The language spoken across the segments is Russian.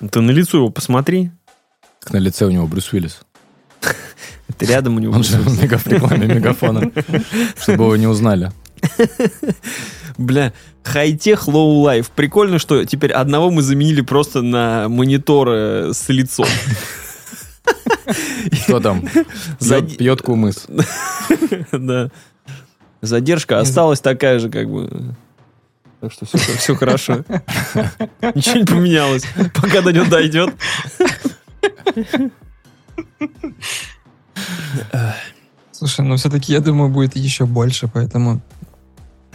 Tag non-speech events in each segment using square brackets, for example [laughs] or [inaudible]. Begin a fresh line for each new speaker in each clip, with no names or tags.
Ты на лицо его посмотри.
Как на лице у него Брюс Уиллис. [laughs]
Ты рядом у него.
Он же в рекламе мегафона, чтобы его не узнали. [laughs]
Бля, high-tech, low-life. Прикольно, что теперь одного мы заменили просто на монитор э, с лицом.
Что там? [laughs] Пьет кумыс.
Да. Задержка осталась такая же, как бы. Так что все, все хорошо. [laughs] Ничего не поменялось, пока до него дойдет.
Слушай, ну все-таки, я думаю, будет еще больше, поэтому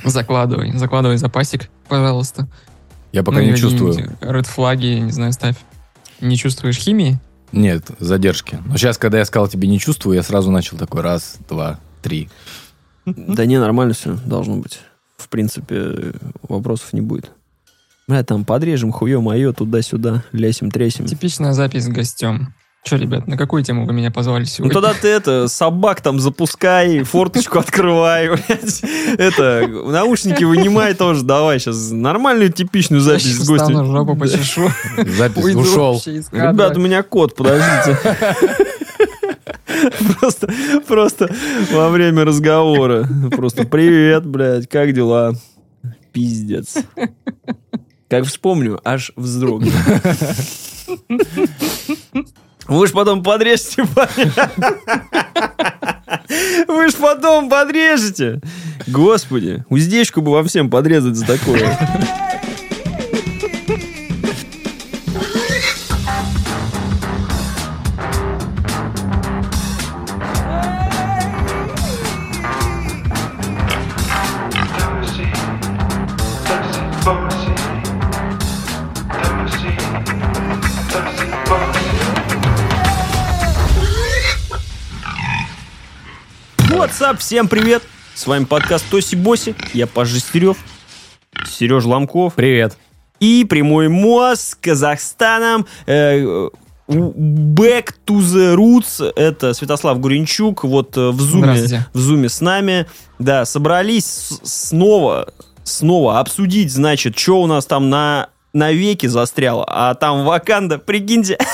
закладывай, закладывай запасик, пожалуйста.
Я пока
Ну,
не чувствую.
Ред флаги, не знаю, ставь. Не чувствуешь химии?
Нет, задержки. Но сейчас, когда я сказал тебе не чувствую, я сразу начал такой раз, два, три.
Да не, нормально все должно быть. В принципе, вопросов не будет. Бля, там подрежем хуе мое туда-сюда, лясим, трясим.
Типичная запись с гостем. Че, ребят, на какую тему вы меня позвали
Ну
сегодня?
тогда ты это, собак там запускай, форточку открывай, блядь. Это, наушники вынимай тоже, давай сейчас нормальную типичную запись с гостем.
жопу почешу.
Запись ушел.
Ребят, у меня кот, подождите. Просто, просто во время разговора. Просто привет, блядь, как дела? Пиздец. Как вспомню, аж вздрогну. Вы ж потом подрежете. Вы ж потом подрежете. Господи, уздечку бы вам всем подрезать за такое. WhatsApp, всем привет! С вами подкаст Тоси Боси. Я Паша Жестерев, Сереж Ломков
Привет.
и прямой мост с Казахстаном. Э, Back to the Roots. Это Святослав Гуренчук. Вот э, в зуме, в зуме с нами. Да, собрались снова, снова обсудить, значит, что у нас там на навеки застряло. А там Ваканда, прикиньте. [laughs]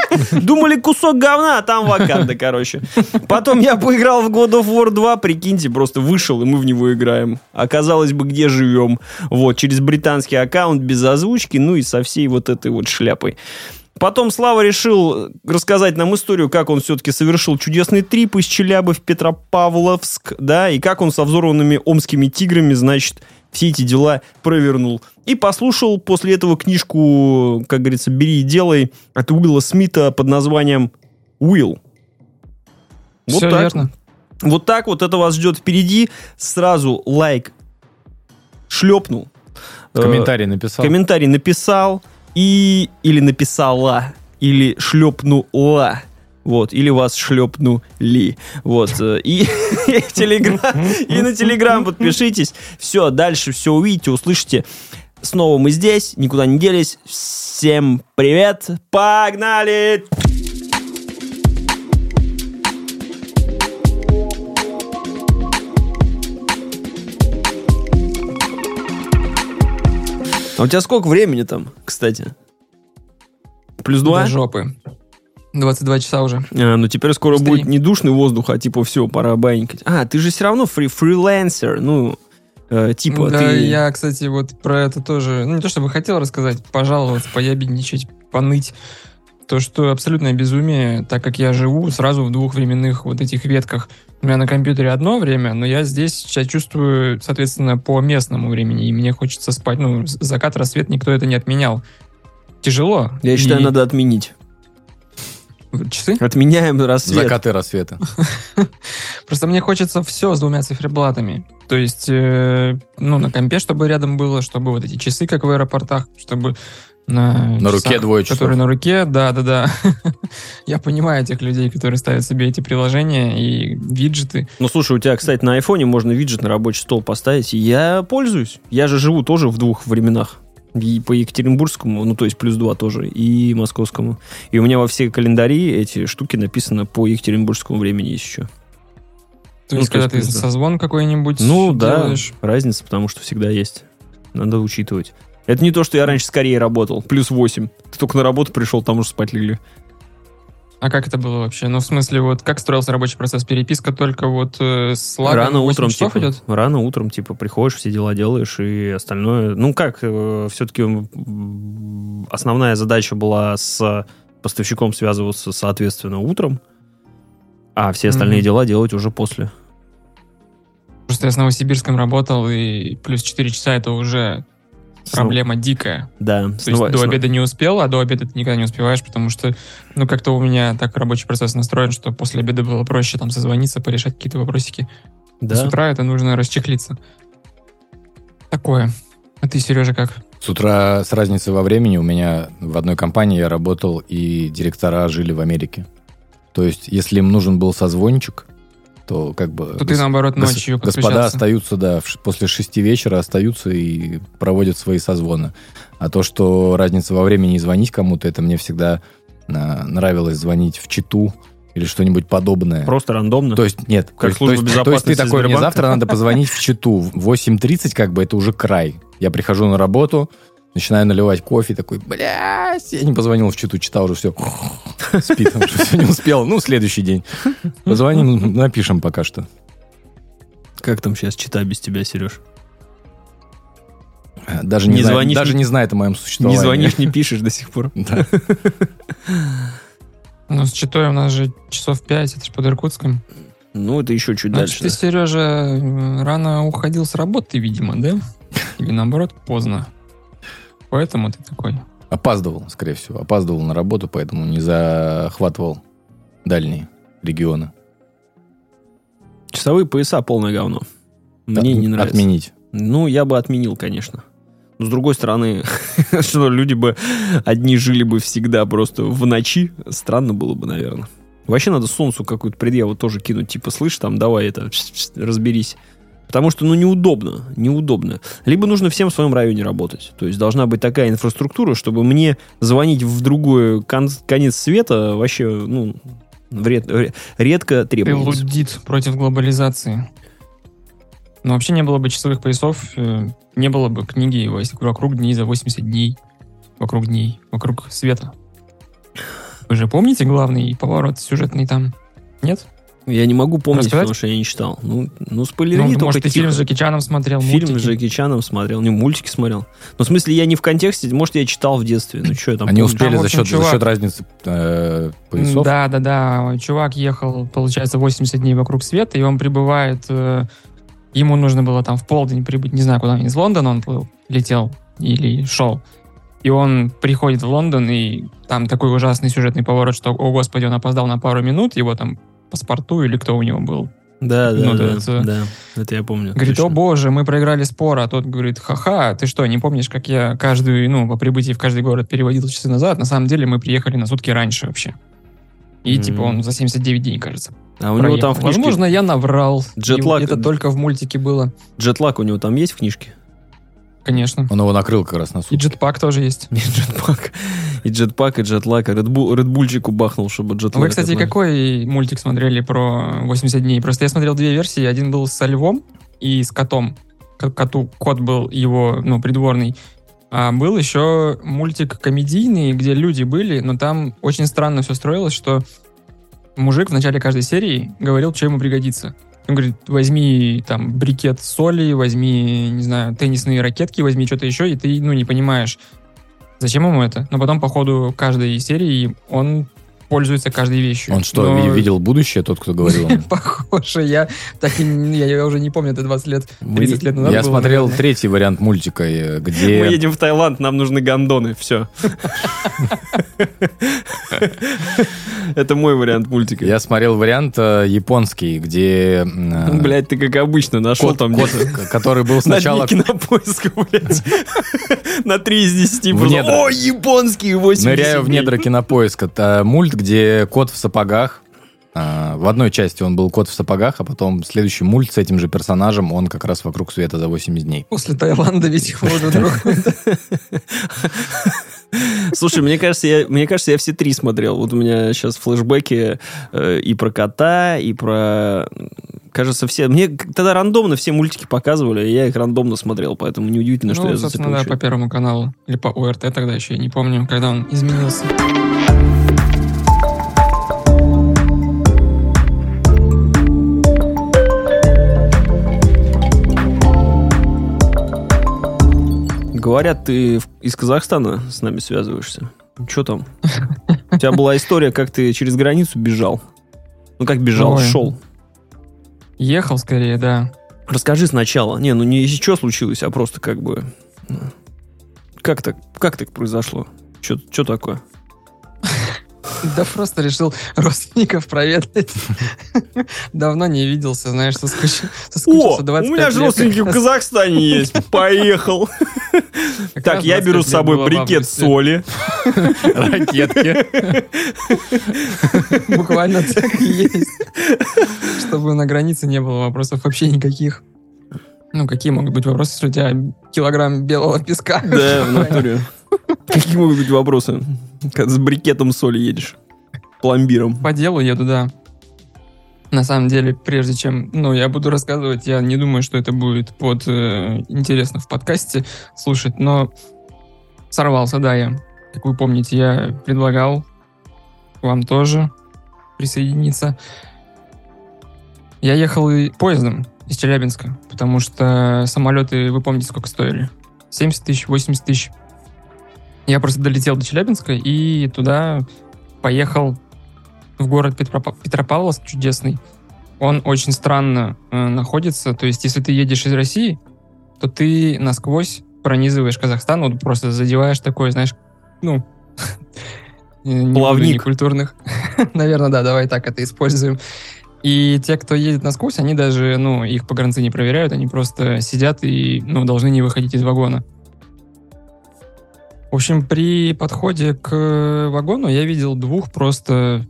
[laughs] Думали кусок говна, а там Ваканда, короче. Потом я поиграл в God of War 2, прикиньте, просто вышел, и мы в него играем. Оказалось бы, где живем. Вот, через британский аккаунт, без озвучки, ну и со всей вот этой вот шляпой. Потом Слава решил рассказать нам историю, как он все-таки совершил чудесный трип из Челябы в Петропавловск, да, и как он со взорванными омскими тиграми, значит, все эти дела провернул. И послушал после этого книжку, как говорится, «Бери и делай» от Уилла Смита под названием «Уилл». Вот
Все
так.
верно.
Вот так вот это вас ждет впереди. Сразу лайк шлепнул. Э,
Комментарий написал.
комментарий написал и или написала или шлепнула. Вот, или вас шлепнули. Вот. э, И, [laughs] и Телеграм, и на Телеграм подпишитесь. Все, дальше все увидите, услышите. Снова мы здесь, никуда не делись. Всем привет, погнали! А у тебя сколько времени там, кстати? Плюс два?
До жопы. 22 часа уже.
А, ну теперь скоро
Быстрее.
будет не душный воздух, а типа все, пора банькать. А, ты же все равно фри фрилансер, ну, э, типа
да,
ты...
я, кстати, вот про это тоже, ну, не то чтобы хотел рассказать, пожаловаться, поябедничать, поныть. То, что абсолютное безумие, так как я живу сразу в двух временных вот этих ветках. У меня на компьютере одно время, но я здесь себя чувствую, соответственно, по местному времени, и мне хочется спать. Ну, закат, рассвет, никто это не отменял. Тяжело.
Я считаю,
И-
надо отменить.
Часы?
Отменяем рассвет.
Закаты рассвета. [laughs]
Просто мне хочется все с двумя циферблатами. То есть, э, ну, на компе, чтобы рядом было, чтобы вот эти часы, как в аэропортах, чтобы на,
На руке
часах,
двое часов.
Которые на руке, да-да-да. [laughs] Я понимаю тех людей, которые ставят себе эти приложения и виджеты.
Ну, слушай, у тебя, кстати, на айфоне можно виджет на рабочий стол поставить. Я пользуюсь. Я же живу тоже в двух временах. И по Екатеринбургскому, ну, то есть плюс два тоже, и московскому. И у меня во все календари эти штуки написаны по Екатеринбургскому времени есть еще.
То
Ну,
есть,
то есть
когда ты
плюс, да.
созвон какой-нибудь
Ну, да,
делаешь,
разница, потому что всегда есть. Надо учитывать. Это не то, что я раньше скорее работал. Плюс 8. Ты только на работу пришел, там уже спать легли.
А как это было вообще? Ну, в смысле, вот как строился рабочий процесс? Переписка только вот э, с лагом
Рано
8
утром,
часов
типа,
идет?
рано утром, типа, приходишь, все дела делаешь и остальное. Ну, как, все-таки основная задача была с поставщиком связываться, соответственно, утром, а все остальные
Мгм.
дела делать уже после.
Просто я с Новосибирском работал, и плюс 4 часа это уже проблема дикая.
Да.
То есть до обеда не успел, а до обеда ты никогда не успеваешь, потому что, ну, как-то у меня так рабочий процесс настроен, что после обеда было проще там созвониться, порешать какие-то вопросики. С
Да.
утра это нужно расчехлиться. Такое. А ты, Сережа, как?
С утра с разницей во времени у меня в одной компании я работал, и директора жили в Америке. То есть, если им нужен был созвончик, то как бы...
То ты,
гос-
наоборот,
гос-
ночью
Господа
подключался.
остаются, да, в ш- после шести вечера остаются и проводят свои созвоны. А то, что разница во времени звонить кому-то, это мне всегда а, нравилось звонить в читу или что-нибудь подобное.
Просто рандомно.
То есть, нет.
Как
то есть,
служба
то есть- то есть ты
безопасности
такой, мне завтра надо позвонить в читу. В 8.30 как бы это уже край. Я прихожу на работу, начинаю наливать кофе, такой, блядь, я не позвонил в читу, читал уже все. Спит, уже все не успел. Ну, следующий день. Позвоним, напишем пока что.
Как там сейчас чита без тебя, Сереж?
Даже не,
Не
знает,
звонишь,
даже
не-
не знает о моем существовании.
Не звонишь, не пишешь до сих пор.
Да.
Ну, с Читой у нас же часов 5, это же под Иркутском.
Ну, это еще чуть
Значит,
дальше.
ты, Сережа, э, рано уходил с работы, видимо, да? Или наоборот, поздно. Поэтому ты такой.
Опаздывал, скорее всего. Опаздывал на работу, поэтому не захватывал дальние регионы.
Часовые пояса полное говно. Мне
От-
не нравится.
Отменить.
Ну, я бы отменил, конечно. Но с другой стороны, [laughs] что люди бы одни жили бы всегда просто в ночи, странно было бы, наверное. Вообще надо солнцу какую-то предъяву тоже кинуть, типа, слышь, там, давай это, разберись. Потому что, ну, неудобно, неудобно. Либо нужно всем в своем районе работать. То есть должна быть такая инфраструктура, чтобы мне звонить в другой кон- конец света вообще, ну, вред- ре- редко
Ты
требовалось.
лудит против глобализации. Но вообще не было бы часовых поясов, э, не было бы книги вокруг дней за 80 дней. Вокруг дней, вокруг света. Вы же помните главный поворот сюжетный там? Нет?
Я не могу помнить,
Рассказать?
потому что я не читал. Ну, ну спойлери
Ну,
только
может, ты фильм с Джеки Чаном смотрел,
Фильм
мультики?
с Джеки Чаном смотрел, не мультики смотрел. Ну, в смысле, я не в контексте, может, я читал в детстве. Ну, что я там
Они
помню?
успели
Там, в
за, счет, за
чувак-
счет разницы э, поясов.
Да, да, да. Чувак ехал, получается, 80 дней вокруг света, и он прибывает... э, ему нужно было там в полдень прибыть, не знаю, куда, из Лондона он плыл, летел или шел. И он приходит в Лондон, и там такой ужасный сюжетный поворот, что, о господи, он опоздал на пару минут, его там паспорту или кто у него был.
Да, да,
Ну,
да,
это-
да, это я помню.
Говорит,
точно.
о боже, мы проиграли спор, а тот говорит, ха-ха, ты что, не помнишь, как я каждую, ну, по прибытии в каждый город переводил часы назад? На самом деле мы приехали на сутки раньше вообще. И
Мгм.
типа он за 79 дней, кажется.
А у него там в книжке...
Возможно, я наврал.
Джетлаг-
Это только в мультике было,
Джетлаг у него там есть в книжке?
Конечно.
Он его накрыл как раз на
И
суд.
джетпак тоже есть. [laughs]
Не, джетпак. И джетпак, и и Редбул, Редбульчику бахнул, чтобы джетлаг...
Вы, кстати, какой мультик смотрели про 80 дней? Просто я смотрел две версии. Один был со львом и с котом. Коту, кот был его, ну, придворный. А был еще мультик комедийный, где люди были, но там очень странно все строилось, что мужик в начале каждой серии говорил, что ему пригодится. Он говорит, возьми там брикет соли, возьми, не знаю, теннисные ракетки, возьми что-то еще, и ты, ну, не понимаешь, зачем ему это. Но потом по ходу каждой серии он пользуется каждой вещью.
Он что,
Но-
ви- видел будущее, тот, кто говорил? [laughs]
Похоже, я так я, уже не помню, это 20 лет, 30 лет назад
Я смотрел третий вариант мультика, э,
Мы
где...
едем в Таиланд, нам нужны гондоны, все. [laughs] Это мой вариант мультика.
Я смотрел вариант э, японский, где... э,
Ну, Блядь, ты как обычно нашел там
кот, который был [laughs]
На
сначала...
дне кинопоиска, блядь. На 3 из 10.
В
просто. О, японские 80
Ныряю в
дней».
недра кинопоиска. Мульт, где кот в сапогах. А, В одной части он был кот в сапогах, а потом следующий мульт с этим же персонажем, он как раз вокруг света за 80 дней.
После Таиланда ведь можно [laughs] другой.
Слушай, мне кажется, я, мне кажется, я все три смотрел. Вот у меня сейчас флешбеки э, и про кота, и про Кажется, все... Мне тогда рандомно все мультики показывали, и я их рандомно смотрел, поэтому неудивительно, что
ну,
я
собственно, да, по Первому каналу. Или по ОРТ тогда еще, я не помню, когда он изменился.
Говорят, ты из Казахстана с нами связываешься. Что там? У тебя была история, как ты через границу бежал. Ну, как бежал,
Ой.
шел.
Ехал скорее, да.
Расскажи сначала. Не, ну не что случилось, а просто как бы... ну, Как так, как так произошло? Что такое?
Да просто решил родственников проведать. Давно не виделся, знаешь, соскучился.
О, у
25
меня же родственники в
Казахстане.
Есть. Поехал. [laughs] Так, я беру
25
с собой брикет соли.
Ракетки. [laughs]
Буквально так и есть. Чтобы на границе не было вопросов вообще никаких. Ну, какие могут быть вопросы, если у тебя килограмм белого песка?
Да, в натуре. [laughs] Какие могут быть вопросы? С брикетом соли едешь. Пломбиром.
По делу еду, да. На самом деле, прежде чем, ну, я буду рассказывать, я не думаю, что это будет под э, интересно в подкасте слушать, но сорвался, да, я. Как вы помните, я предлагал вам тоже присоединиться. Я ехал и поездом из Челябинска, потому что самолеты, вы помните, сколько стоили? 70 тысяч, 80 тысяч. Я просто долетел до Челябинска и туда поехал в город Петропа- Петропавловск чудесный. Он очень странно э, находится. То есть, если ты едешь из России, то ты насквозь пронизываешь Казахстан, вот просто задеваешь такой, знаешь, ну, [laughs]
Плавник.
некультурных. [laughs] Наверное, да, давай так это используем. И те, кто едет насквозь, они даже, ну, их погранцы не проверяют, они просто сидят и, ну, должны не выходить из вагона. В общем, при подходе к вагону я видел двух просто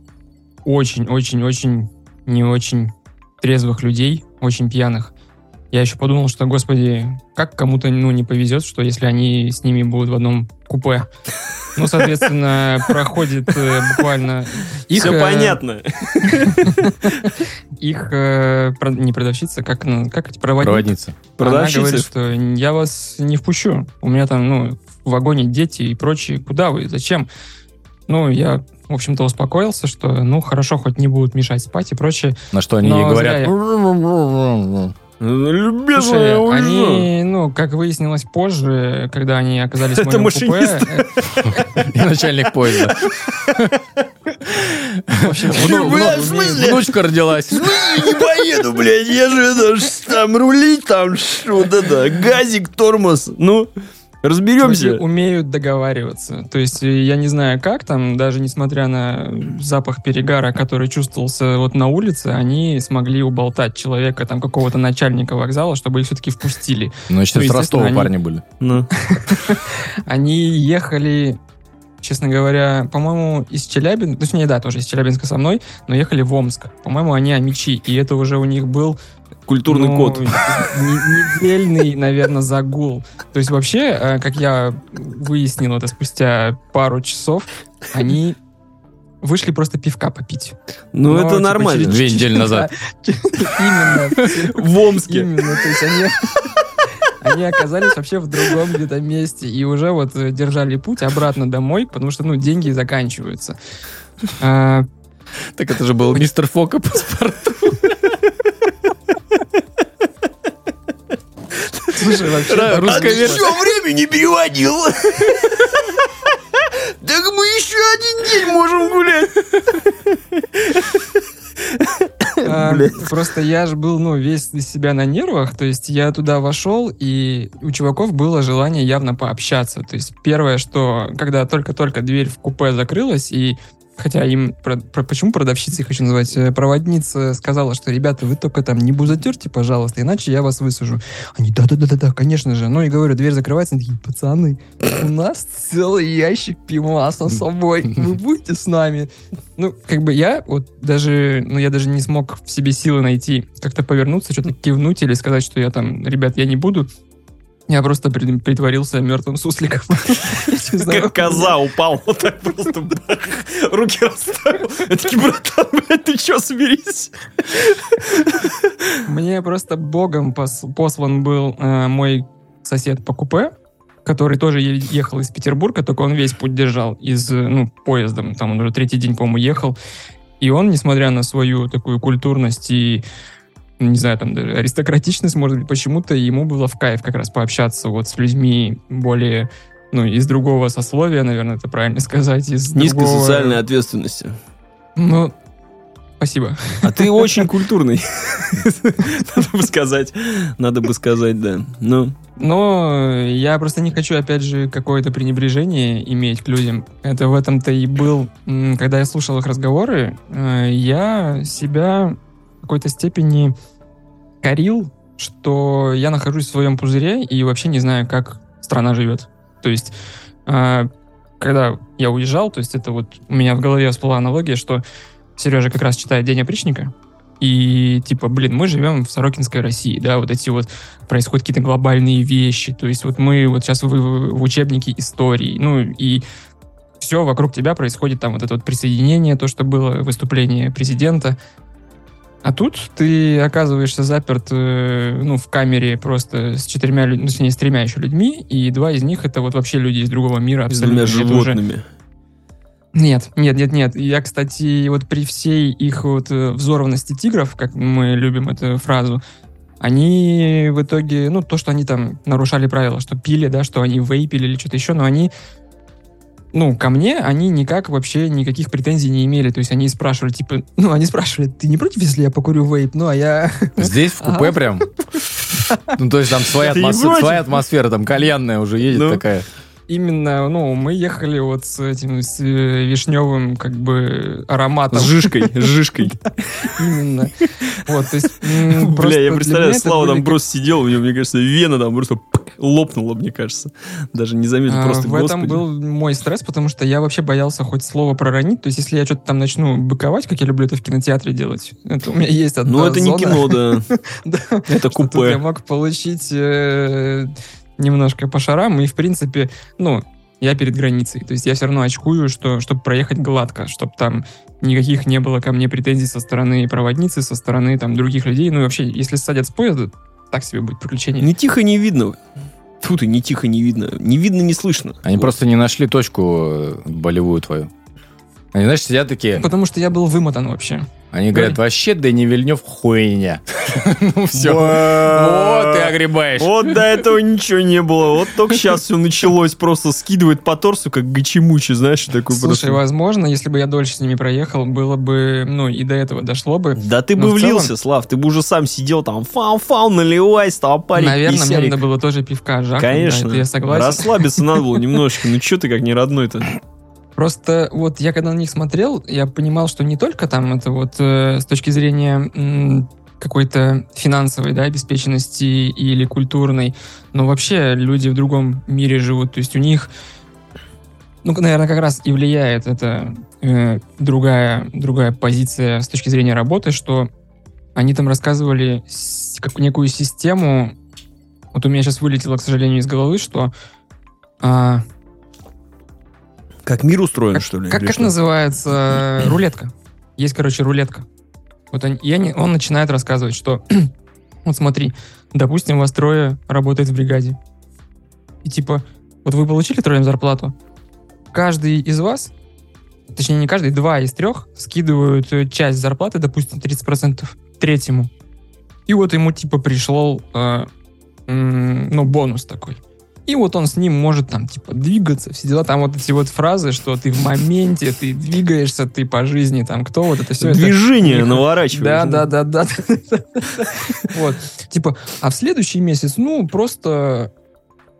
очень-очень-очень не очень трезвых людей, очень пьяных. Я еще подумал, что, господи, как кому-то ну, не повезет, что если они с ними будут в одном купе. Ну, соответственно, [laughs] проходит э, буквально... Их,
Все
э,
понятно. [laughs]
Их э, не продавщица, как, как эти проводницы.
Проводница.
Она
Продавщица.
говорит, что я вас не впущу. У меня там, ну, в вагоне дети и прочие. Куда вы? Зачем? Ну, я, в общем-то, успокоился, что, ну, хорошо, хоть не будут мешать спать и прочее.
На что они ей говорят...
зря
Любезная,
Слушай,
уже.
они, ну, как выяснилось позже, когда они оказались в моем купе, [laughs]
начальник поезда.
смысле?
Внучка родилась.
не поеду, блядь, я же там рулить, там, это, газик, тормоз. Ну, разберемся.
умеют договариваться. То есть э, я не знаю как там, даже несмотря на запах перегара, который чувствовался вот на улице, они смогли уболтать человека, там какого-то начальника вокзала, чтобы их все-таки впустили.
Ну, значит,
Ну,
с
естественно,
Ростова
они-
парни были.
Ну, [laughs]
Они ехали, честно говоря, по-моему, из Челябинска, точнее, да, тоже из Челябинска со мной, но ехали в Омск. По-моему, они амичи, и это уже у них был
культурный
ну,
код.
не- Недельный, наверное, загул. То есть вообще, э, как я выяснил это спустя пару часов, они вышли просто пивка попить.
Ну,
Но,
это
типа,
нормально.
через-
Две недели назад. [laughs]
Именно. [laughs]
В Омске.
Именно. То есть они... Они оказались вообще в другом где-то месте и уже вот э, держали путь обратно домой, потому что, ну, деньги заканчиваются. А,
Так это же был мистер Фока паспорт.
Слушай, вообще...
Русская версия.
Что, время не переводил? Так мы еще один день можем гулять.
А. Просто я же был, ну, весь из себя на нервах, то есть я туда вошел, и у чуваков было желание явно пообщаться. То есть первое, что, когда только-только дверь в купе закрылась, и хотя им, про- про- почему продавщица их хочу называть, э, проводница сказала, что, ребята, вы только там не бузатерьте, пожалуйста, иначе я вас высажу. Они, да-да-да-да, конечно же. Ну и говорю, дверь закрывается, они такие, пацаны, у нас целый ящик пиваса с собой, вы [laughs] будете с нами? Ну, как бы я вот даже, ну, я даже не смог в себе силы найти, как-то повернуться, что-то кивнуть или сказать, что я там, ребят, я не буду. Я просто при- притворился мертвым сусликом. [laughs]
Как коза упал, вот так просто руки расставил. Я такие, братан, блядь, ты чё, соберись?
Мне просто богом пос- послан был э, мой сосед по купе, который тоже ехал из Петербурга, только он весь путь держал из, э, ну, поездом. Там он уже третий день, по-моему, ехал. И он, несмотря на свою такую культурность и не знаю, там даже аристократичность, может быть, почему-то ему было в кайф как раз пообщаться вот с людьми более, ну, из другого сословия, наверное, это правильно сказать, из
Низкой
другого-
социальной ответственности.
Ну, спасибо.
А ты [laughs] очень культурный. Надо бы сказать. Надо бы сказать, да. Ну,
Но я просто не хочу, опять же, какое-то пренебрежение иметь к людям. Это в этом-то и был... Когда я слушал их разговоры, э, я себя в какой-то степени корил, что я нахожусь в своем пузыре и вообще не знаю, как страна живет. То есть, э, когда я уезжал, то есть это вот у меня в голове всплыла аналогия, что Сережа как раз читает «День опричника», и типа, блин, мы живем в Сорокинской России, да, вот эти вот происходят какие-то глобальные вещи, то есть вот мы вот сейчас в, в учебнике истории, ну и все вокруг тебя происходит там вот это вот присоединение, то, что было выступление президента, а тут ты оказываешься заперт, э, ну, в камере просто с четырьмя, ну, точнее, с тремя еще людьми, и два из них это вот вообще люди из другого мира.
с
абсолютно.
двумя
уже-
животными.
нет, нет, нет, нет. Я, кстати, вот при всей их вот э, взорванности тигров, как мы любим эту фразу, они в итоге, ну, то, что они там нарушали правила, что пили, да, что они вейпили или что-то еще, но они, ну, ко мне они никак вообще никаких претензий не имели. То есть они спрашивали, типа, ну, они спрашивали, ты не против, если я покурю вейп? Ну, а я... [laughs]
Здесь в купе
Ага.
прям. Ну, то есть там своя,
Ты не
атмос-
против?
своя атмосфера, там кальянная уже едет
Ну.
такая.
Именно, ну, мы ехали вот с этим, с э, вишневым, как бы, ароматом.
С жишкой, с жишкой. [laughs]
Именно. Вот, то есть...
Бля, я представляю, Слава там просто сидел, у него, мне кажется, вена там просто пк, лопнула, мне кажется. Даже не заметил,
А,
просто,
в этом был мой стресс, потому что я вообще боялся хоть слово проронить. То есть, если я что-то там начну быковать, как я люблю это в кинотеатре делать, это у меня есть одна
Ну, это не кино, да. [laughs] Это
тут я
купе.
мог получить э, немножко по шарам, и, в принципе, ну, я перед границей. То есть я все равно очкую, что, чтобы проехать гладко, чтобы там никаких не было ко мне претензий со стороны проводницы, со стороны там других людей. Ну и вообще, если садят с поезда, так себе будет приключение.
Не тихо, не видно. Фу ты, не тихо, не видно. Не видно, не слышно.
Они просто не нашли точку э, болевую твою. Они, знаешь, сидят такие,
Потому что я был вымотан вообще.
они говорят, вообще, да не Вильнев хуйня. [laughs] Ну все. Вот ты огребаешь.
Вот до этого ничего не было. Вот только сейчас все началось. Просто скидывает по торсу, как гачимучи, знаешь, такой
Слушай, возможно, если бы я дольше с ними проехал, было бы, ну, и до этого дошло бы.
Да ты бы влился, Слав, ты бы уже сам сидел там, фау-фау, наливай, стопарик,
Наверное, мне надо было тоже пивка жахнуть.
Конечно.
я согласен.
Расслабиться надо было немножечко. Ну что ты как не родной-то?
Просто вот я когда на них смотрел, я понимал, что не только там это вот э, с точки зрения м, какой-то финансовой да, обеспеченности или культурной, но вообще люди в другом мире живут. То есть у них, ну, наверное, как раз и влияет это э, другая, другая позиция с точки зрения работы, что они там рассказывали как некую систему. Вот у меня сейчас вылетело, к сожалению, из головы, что а,
Как мир устроен,
как,
что ли?
Как, как
что?
называется [clears throat] рулетка? Есть, короче, рулетка. Вот он, и они- он начинает рассказывать, что [clears throat] вот смотри, допустим, у вас трое работает в бригаде. И типа, вот вы получили троем зарплату, каждый из вас, точнее не каждый, два из трех скидывают э, часть зарплаты, допустим, 30% третьему. И вот ему типа пришло, э, ну, бонус такой. И вот он с ним может там, типа, двигаться, все дела. Там вот эти вот фразы, что ты в моменте, ты двигаешься, ты по жизни, там, кто вот это все.
Движение
это-
наворачиваешь.
Да, да, да, да. Вот. Типа, а в следующий месяц, ну, просто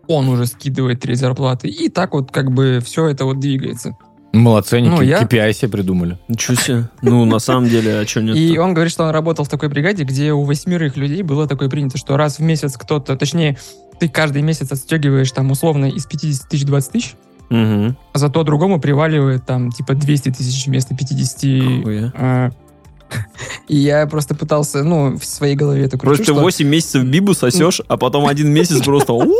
он уже скидывает треть зарплаты. И так вот как бы все это вот двигается.
Молодцы, они
Ну, я-
KPI себе придумали.
Ничего себе. Ну, на самом деле, а что нет?
И он говорит, что он работал в такой бригаде, где у восьмерых людей было такое принято, что раз в месяц кто-то, точнее, ты каждый месяц отстегиваешь там условно из 50 тысяч 20 тысяч,
Угу.
а зато другому приваливает там типа 200 тысяч вместо 50.
Хуя.
а, И я просто пытался, ну, в своей голове это кручу,
Просто
что-
8 месяцев бибу сосешь, а потом один месяц просто... [laughs] «У,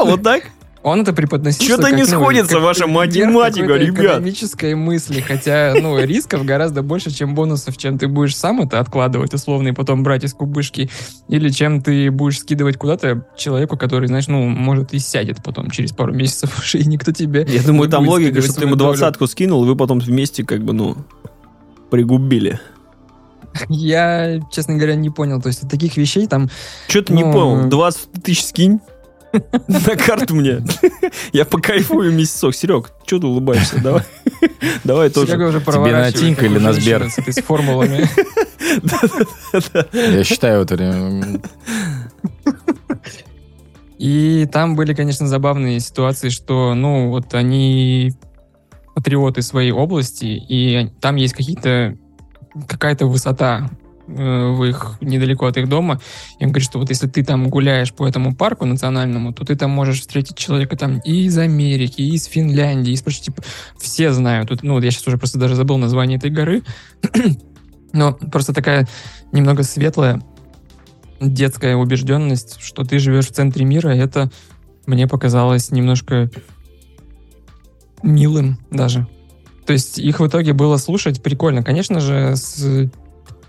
А, вот так?
Он это преподносил.
Что-то не
ну,
сходится
как
ваша математика, ребят.
экономической мысли, хотя, ну, рисков гораздо больше, чем бонусов, чем ты будешь сам это откладывать условно и потом брать из кубышки, или чем ты будешь скидывать куда-то человеку, который, знаешь, ну, может и сядет потом через пару месяцев [laughs] уже, и никто тебе
Я думаю,
не
там логика, что ты ему двадцатку скинул, и вы потом вместе как бы, ну, пригубили.
Я, честно говоря, не понял. То есть таких вещей там...
Что ты не
Ну,
понял? 20 тысяч скинь [laughs] на карту мне. Я покайфую месяцок. Серег, что ты улыбаешься? Давай, [laughs] давай тоже.
Серега уже проворачивает
Тинька или на Сбер?
С, формулами. [laughs]
Я считаю, это... м,
И там были, конечно, забавные ситуации, что, ну, вот они патриоты своей области, и там есть какие-то какая-то высота э, в их недалеко от их дома. И он говорит, что вот если ты там гуляешь по этому парку национальному, то ты там можешь встретить человека там и из Америки, и из Финляндии, и почти типа, все знают. Тут, ну, я сейчас уже просто даже забыл название этой горы. [clears throat] Но просто такая немного светлая детская убежденность, что ты живешь в центре мира, это мне показалось немножко милым даже. То есть их в итоге было слушать прикольно. Конечно же, с-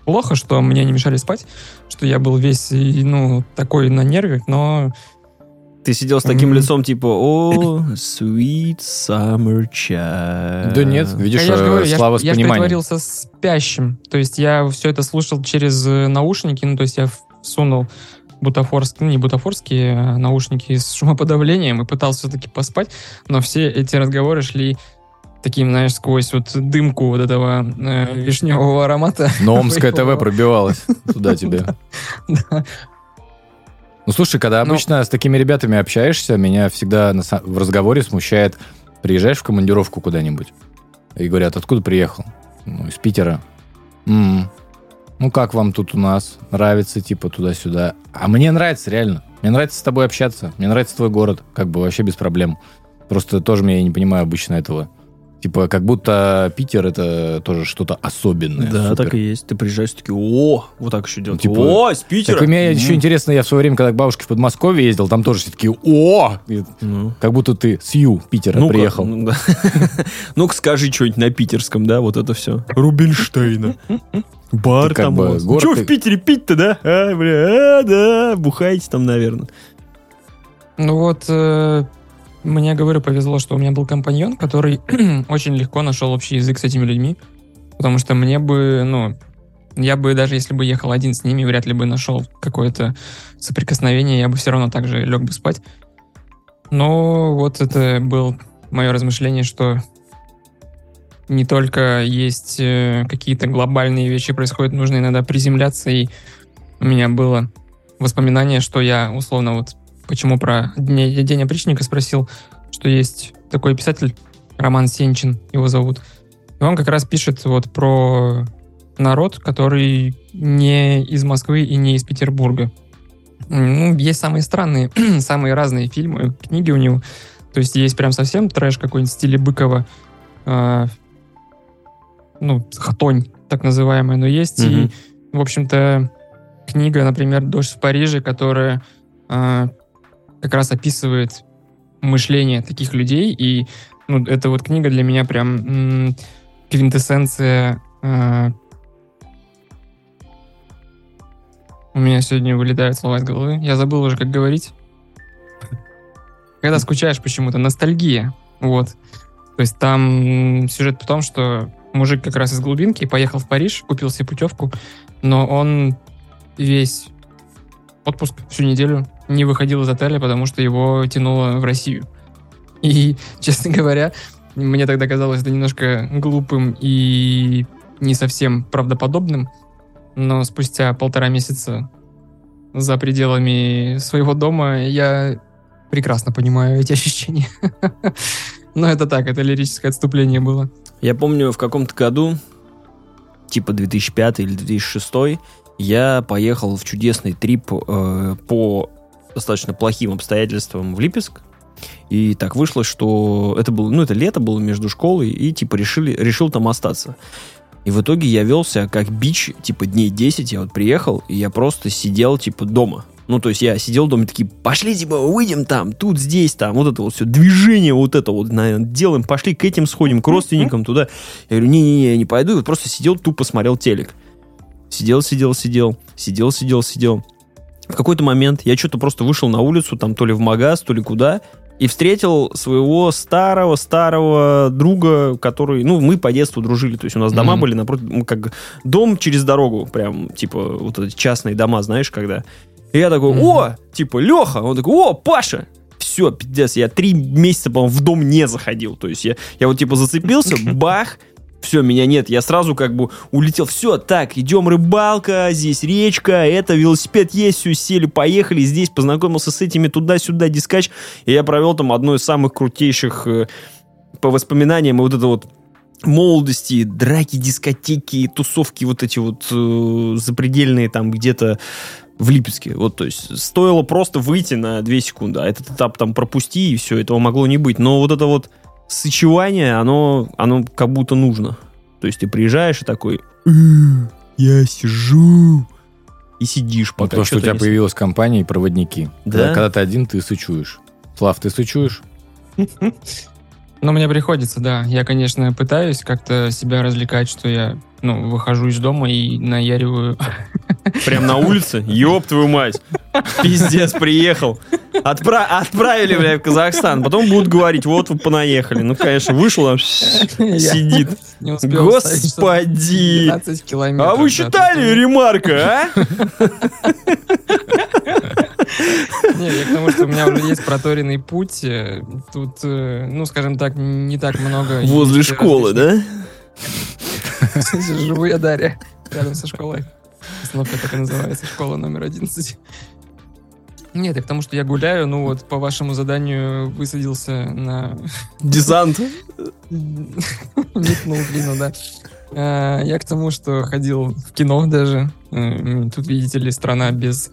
плохо, что мне не мешали спать, что я был весь, ну, такой на нервах, но
Ты сидел с таким
М.
лицом, типа, о, sweet summer child.
Да нет, видишь,
А я
э,
говорю, я
слава с
я, ж
пониманием.
притворился спящим. То есть я все это слушал через э, наушники, ну, то есть я всунул бутафорские, ну, не бутафорские, а наушники с шумоподавлением и пытался все-таки поспать, но все эти разговоры шли таким, знаешь, сквозь вот дымку вот этого э, вишневого аромата. [laughs]
Но Омское. ТВ пробивалось туда тебе. [laughs] Ну, слушай, когда обычно с такими ребятами общаешься, меня всегда в разговоре смущает, приезжаешь в командировку куда-нибудь, и говорят, откуда приехал? Ну, из Питера. «М, Ну, как вам тут у нас? Нравится, типа, туда-сюда. А мне нравится, реально. Мне нравится с тобой общаться. Мне нравится твой город. Как бы вообще без проблем. Просто тоже я не понимаю обычно этого. Типа, как будто Питер это тоже что-то особенное.
Да,
супер.
так и есть. Ты приезжаешь, такие, о, вот так еще делают.
Типа,
О, с Питера.
Так у меня
М.
еще интересно, я в свое время, когда к бабушке в Подмосковье ездил, там тоже все такие «О!» И
Ну.
Как будто ты с Ю, Питера,
Ну-ка,
приехал.
ну да. [laughs] Ну-ка скажи что-нибудь на питерском, да, вот это все. Рубинштейна. Бар там
бы
у вас. Че в Питере пить-то, да? А, бля, а, да, бухаете там, наверное.
Ну вот, э, мне, говорю, повезло, что у меня был компаньон, который [clears throat] очень легко нашел общий язык с этими людьми, потому что мне бы, ну, я бы даже если бы ехал один с ними, вряд ли бы нашел какое-то соприкосновение, я бы все равно так же лег бы спать. Но вот это было мое размышление, что не только есть э, какие-то глобальные вещи происходят, нужно иногда приземляться, и у меня было воспоминание, что я условно вот почему про День, День опричника спросил, что есть такой писатель Роман Сенчин, его зовут. И он как раз пишет вот про народ, который не из Москвы и не из Петербурга. Ну, есть самые странные, [clears throat] самые разные фильмы, книги у него. То есть есть прям совсем трэш какой-нибудь в стиле Быкова. а, ну, хтонь, так называемая. Но есть и,
Мгм.
в общем-то, книга, например, «Дождь в Париже», которая а, как раз описывает мышление таких людей. И ну, эта вот книга для меня прям квинтэссенция а, у меня сегодня вылетают слова из головы. Я забыл уже, как говорить. Когда скучаешь почему-то, ностальгия. Вот. То есть там сюжет в том, что мужик как раз из глубинки поехал в Париж, купил себе путевку, но он весь отпуск всю неделю не выходил из отеля, потому что его тянуло в Россию. И, [laughs] честно говоря, мне тогда казалось это немножко глупым и не совсем правдоподобным, но спустя полтора месяца за пределами своего дома я прекрасно понимаю эти ощущения. [laughs] Но это так, это лирическое отступление было.
Я помню, в каком-то году, типа 2005 или 2006, я поехал в чудесный трип э, по достаточно плохим обстоятельствам в Липецк. И так вышло, что это было, ну, это лето было между школой, и, типа, решили, решил там остаться. И в итоге я велся как бич, типа, дней 10, я вот приехал, и я просто сидел, типа, дома. Ну, то есть я сидел дома, такие, пошли, типа, выйдем там, тут, здесь, там, вот это вот все, движение вот это вот, наверное, делаем, пошли к этим сходим, к родственникам туда. Я говорю, не-не-не, я не пойду, и вот просто сидел, тупо смотрел телек. Сидел, сидел, сидел, сидел, сидел, сидел. В какой-то момент я что-то просто вышел на улицу, там то ли в магаз, то ли куда, и встретил своего старого-старого друга, который, ну, мы по детству дружили, то есть у нас дома
Мгм.
были напротив, ну, как дом через дорогу, прям, типа, вот эти частные дома, знаешь, когда. И я такой, о, типа, Леха, он такой, о, Паша, все, пиздец, я три месяца, по-моему, в дом не заходил, то есть я, я вот, типа, зацепился, [laughs] бах, все, меня нет, я сразу как бы улетел, все, так, идем рыбалка, здесь речка, это, велосипед есть, все, сели, поехали, здесь познакомился с этими, туда-сюда, дискач, и я провел там одно из самых крутейших, э, по воспоминаниям, и вот это вот молодости, драки, дискотеки, тусовки вот эти вот э, запредельные там где-то в Липецке. Вот, то есть стоило просто выйти на 2 секунды, а этот этап там пропусти, и все, этого могло не быть. Но вот это вот сочевание, оно, оно как будто нужно. То есть ты приезжаешь и такой, «Э, я сижу, и сидишь,
Ну,
пока
Потому что у
что-то
тебя
не-
появилась компания и проводники.
Да?
Когда, когда ты один, ты сычуешь. Слав, ты сычуешь? [laughs]
Ну, мне приходится, да. Я, конечно, пытаюсь как-то себя развлекать, что я, ну, выхожу из дома и наяриваю. [laughs]
Прям на улице? Ёб твою мать. [laughs] Пиздец, приехал. Отпра- отправили, бля, в Казахстан. Потом будут говорить, вот вы понаехали. Ну, конечно, вышел, там [laughs] сидит. Господи.
12 километров.
А вы считали, ремарка, а?
Не, я к тому, что у меня уже есть проторенный путь. э, Тут, э, ну, скажем так, не так много...
Возле
есть
школы, да? [laughs]
Живу я, Дарья, рядом со школой. Остановка так и называется, школа номер 11. Нет, я к тому, что я гуляю, ну вот по вашему заданию высадился на...
Десант. [laughs]
Метнул длину, да. Я к тому, что ходил в кино даже. Тут, видите ли, страна без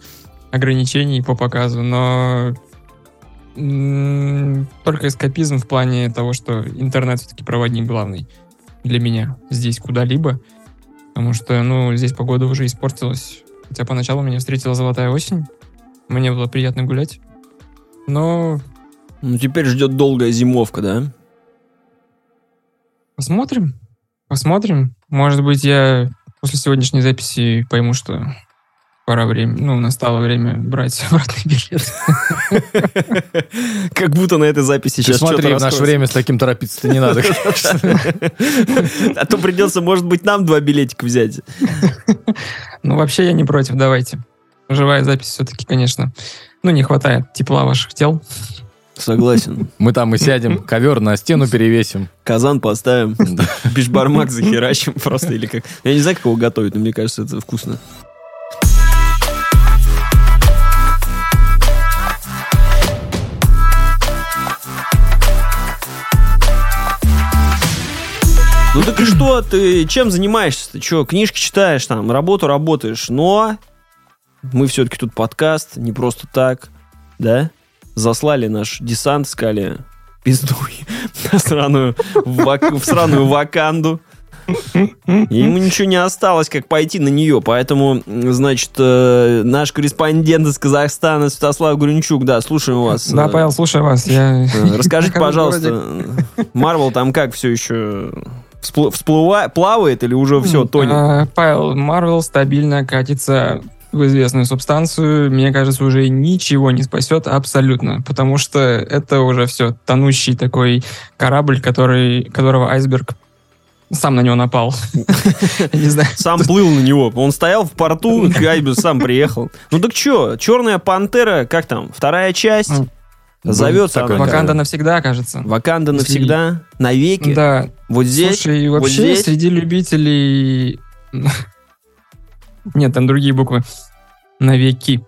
ограничений по показу, но только эскапизм в плане того, что интернет все-таки проводник главный для меня здесь куда-либо. Потому что, ну, здесь погода уже испортилась. Хотя поначалу меня встретила золотая осень. Мне было приятно гулять. Но
Ну, теперь ждет долгая зимовка, да?
Посмотрим. Посмотрим. Может быть, я после сегодняшней записи пойму, что пора время, ну, настало время брать [laughs] обратный билет. [laughs]
Как будто на этой записи сейчас
смотри, в наше время с таким торопиться-то не надо. конечно. [laughs]
А то придется, может быть, нам два билетика взять.
Ну, вообще я не против, давайте. Живая запись все-таки, конечно. Ну, не хватает тепла ваших тел.
Согласен.
Мы там и сядем, ковер на стену перевесим.
Казан поставим, бишбармак захерачим просто или как. Я не знаю, как его готовить, но мне кажется, это вкусно. Ну так и что, ты чем занимаешься? Ты что, книжки читаешь там, работу работаешь, но мы все-таки тут подкаст, не просто так, да? Заслали наш десант, сказали, пиздуй [laughs] на сраную, вак- в сраную ваканду. Ему ничего не осталось, как пойти на нее. Поэтому, значит, э, наш корреспондент из Казахстана Святослав Гринчук, да, слушаем вас.
Да, Павел, слушаю вас. Я...
э, Расскажите, [laughs] пожалуйста. Марвел там как все еще всплыва- плавает или уже все тонет?
А, Павел, Марвел стабильно катится в известную субстанцию. Мне кажется, уже ничего не спасет абсолютно, потому что это уже все тонущий такой корабль, который, которого айсберг сам на него напал. [laughs] Не знаю.
Сам плыл на него. Он стоял в порту, Гайбус сам приехал. Ну так что, Черная пантера, как там, вторая часть? Зовется
Такой?
Ваканда навсегда, кажется.
Ваканда навсегда, навеки.
Да,
Вот здесь.
Слушай, вообще
здесь?
среди любителей... [laughs] Нет, там другие буквы. Навеки.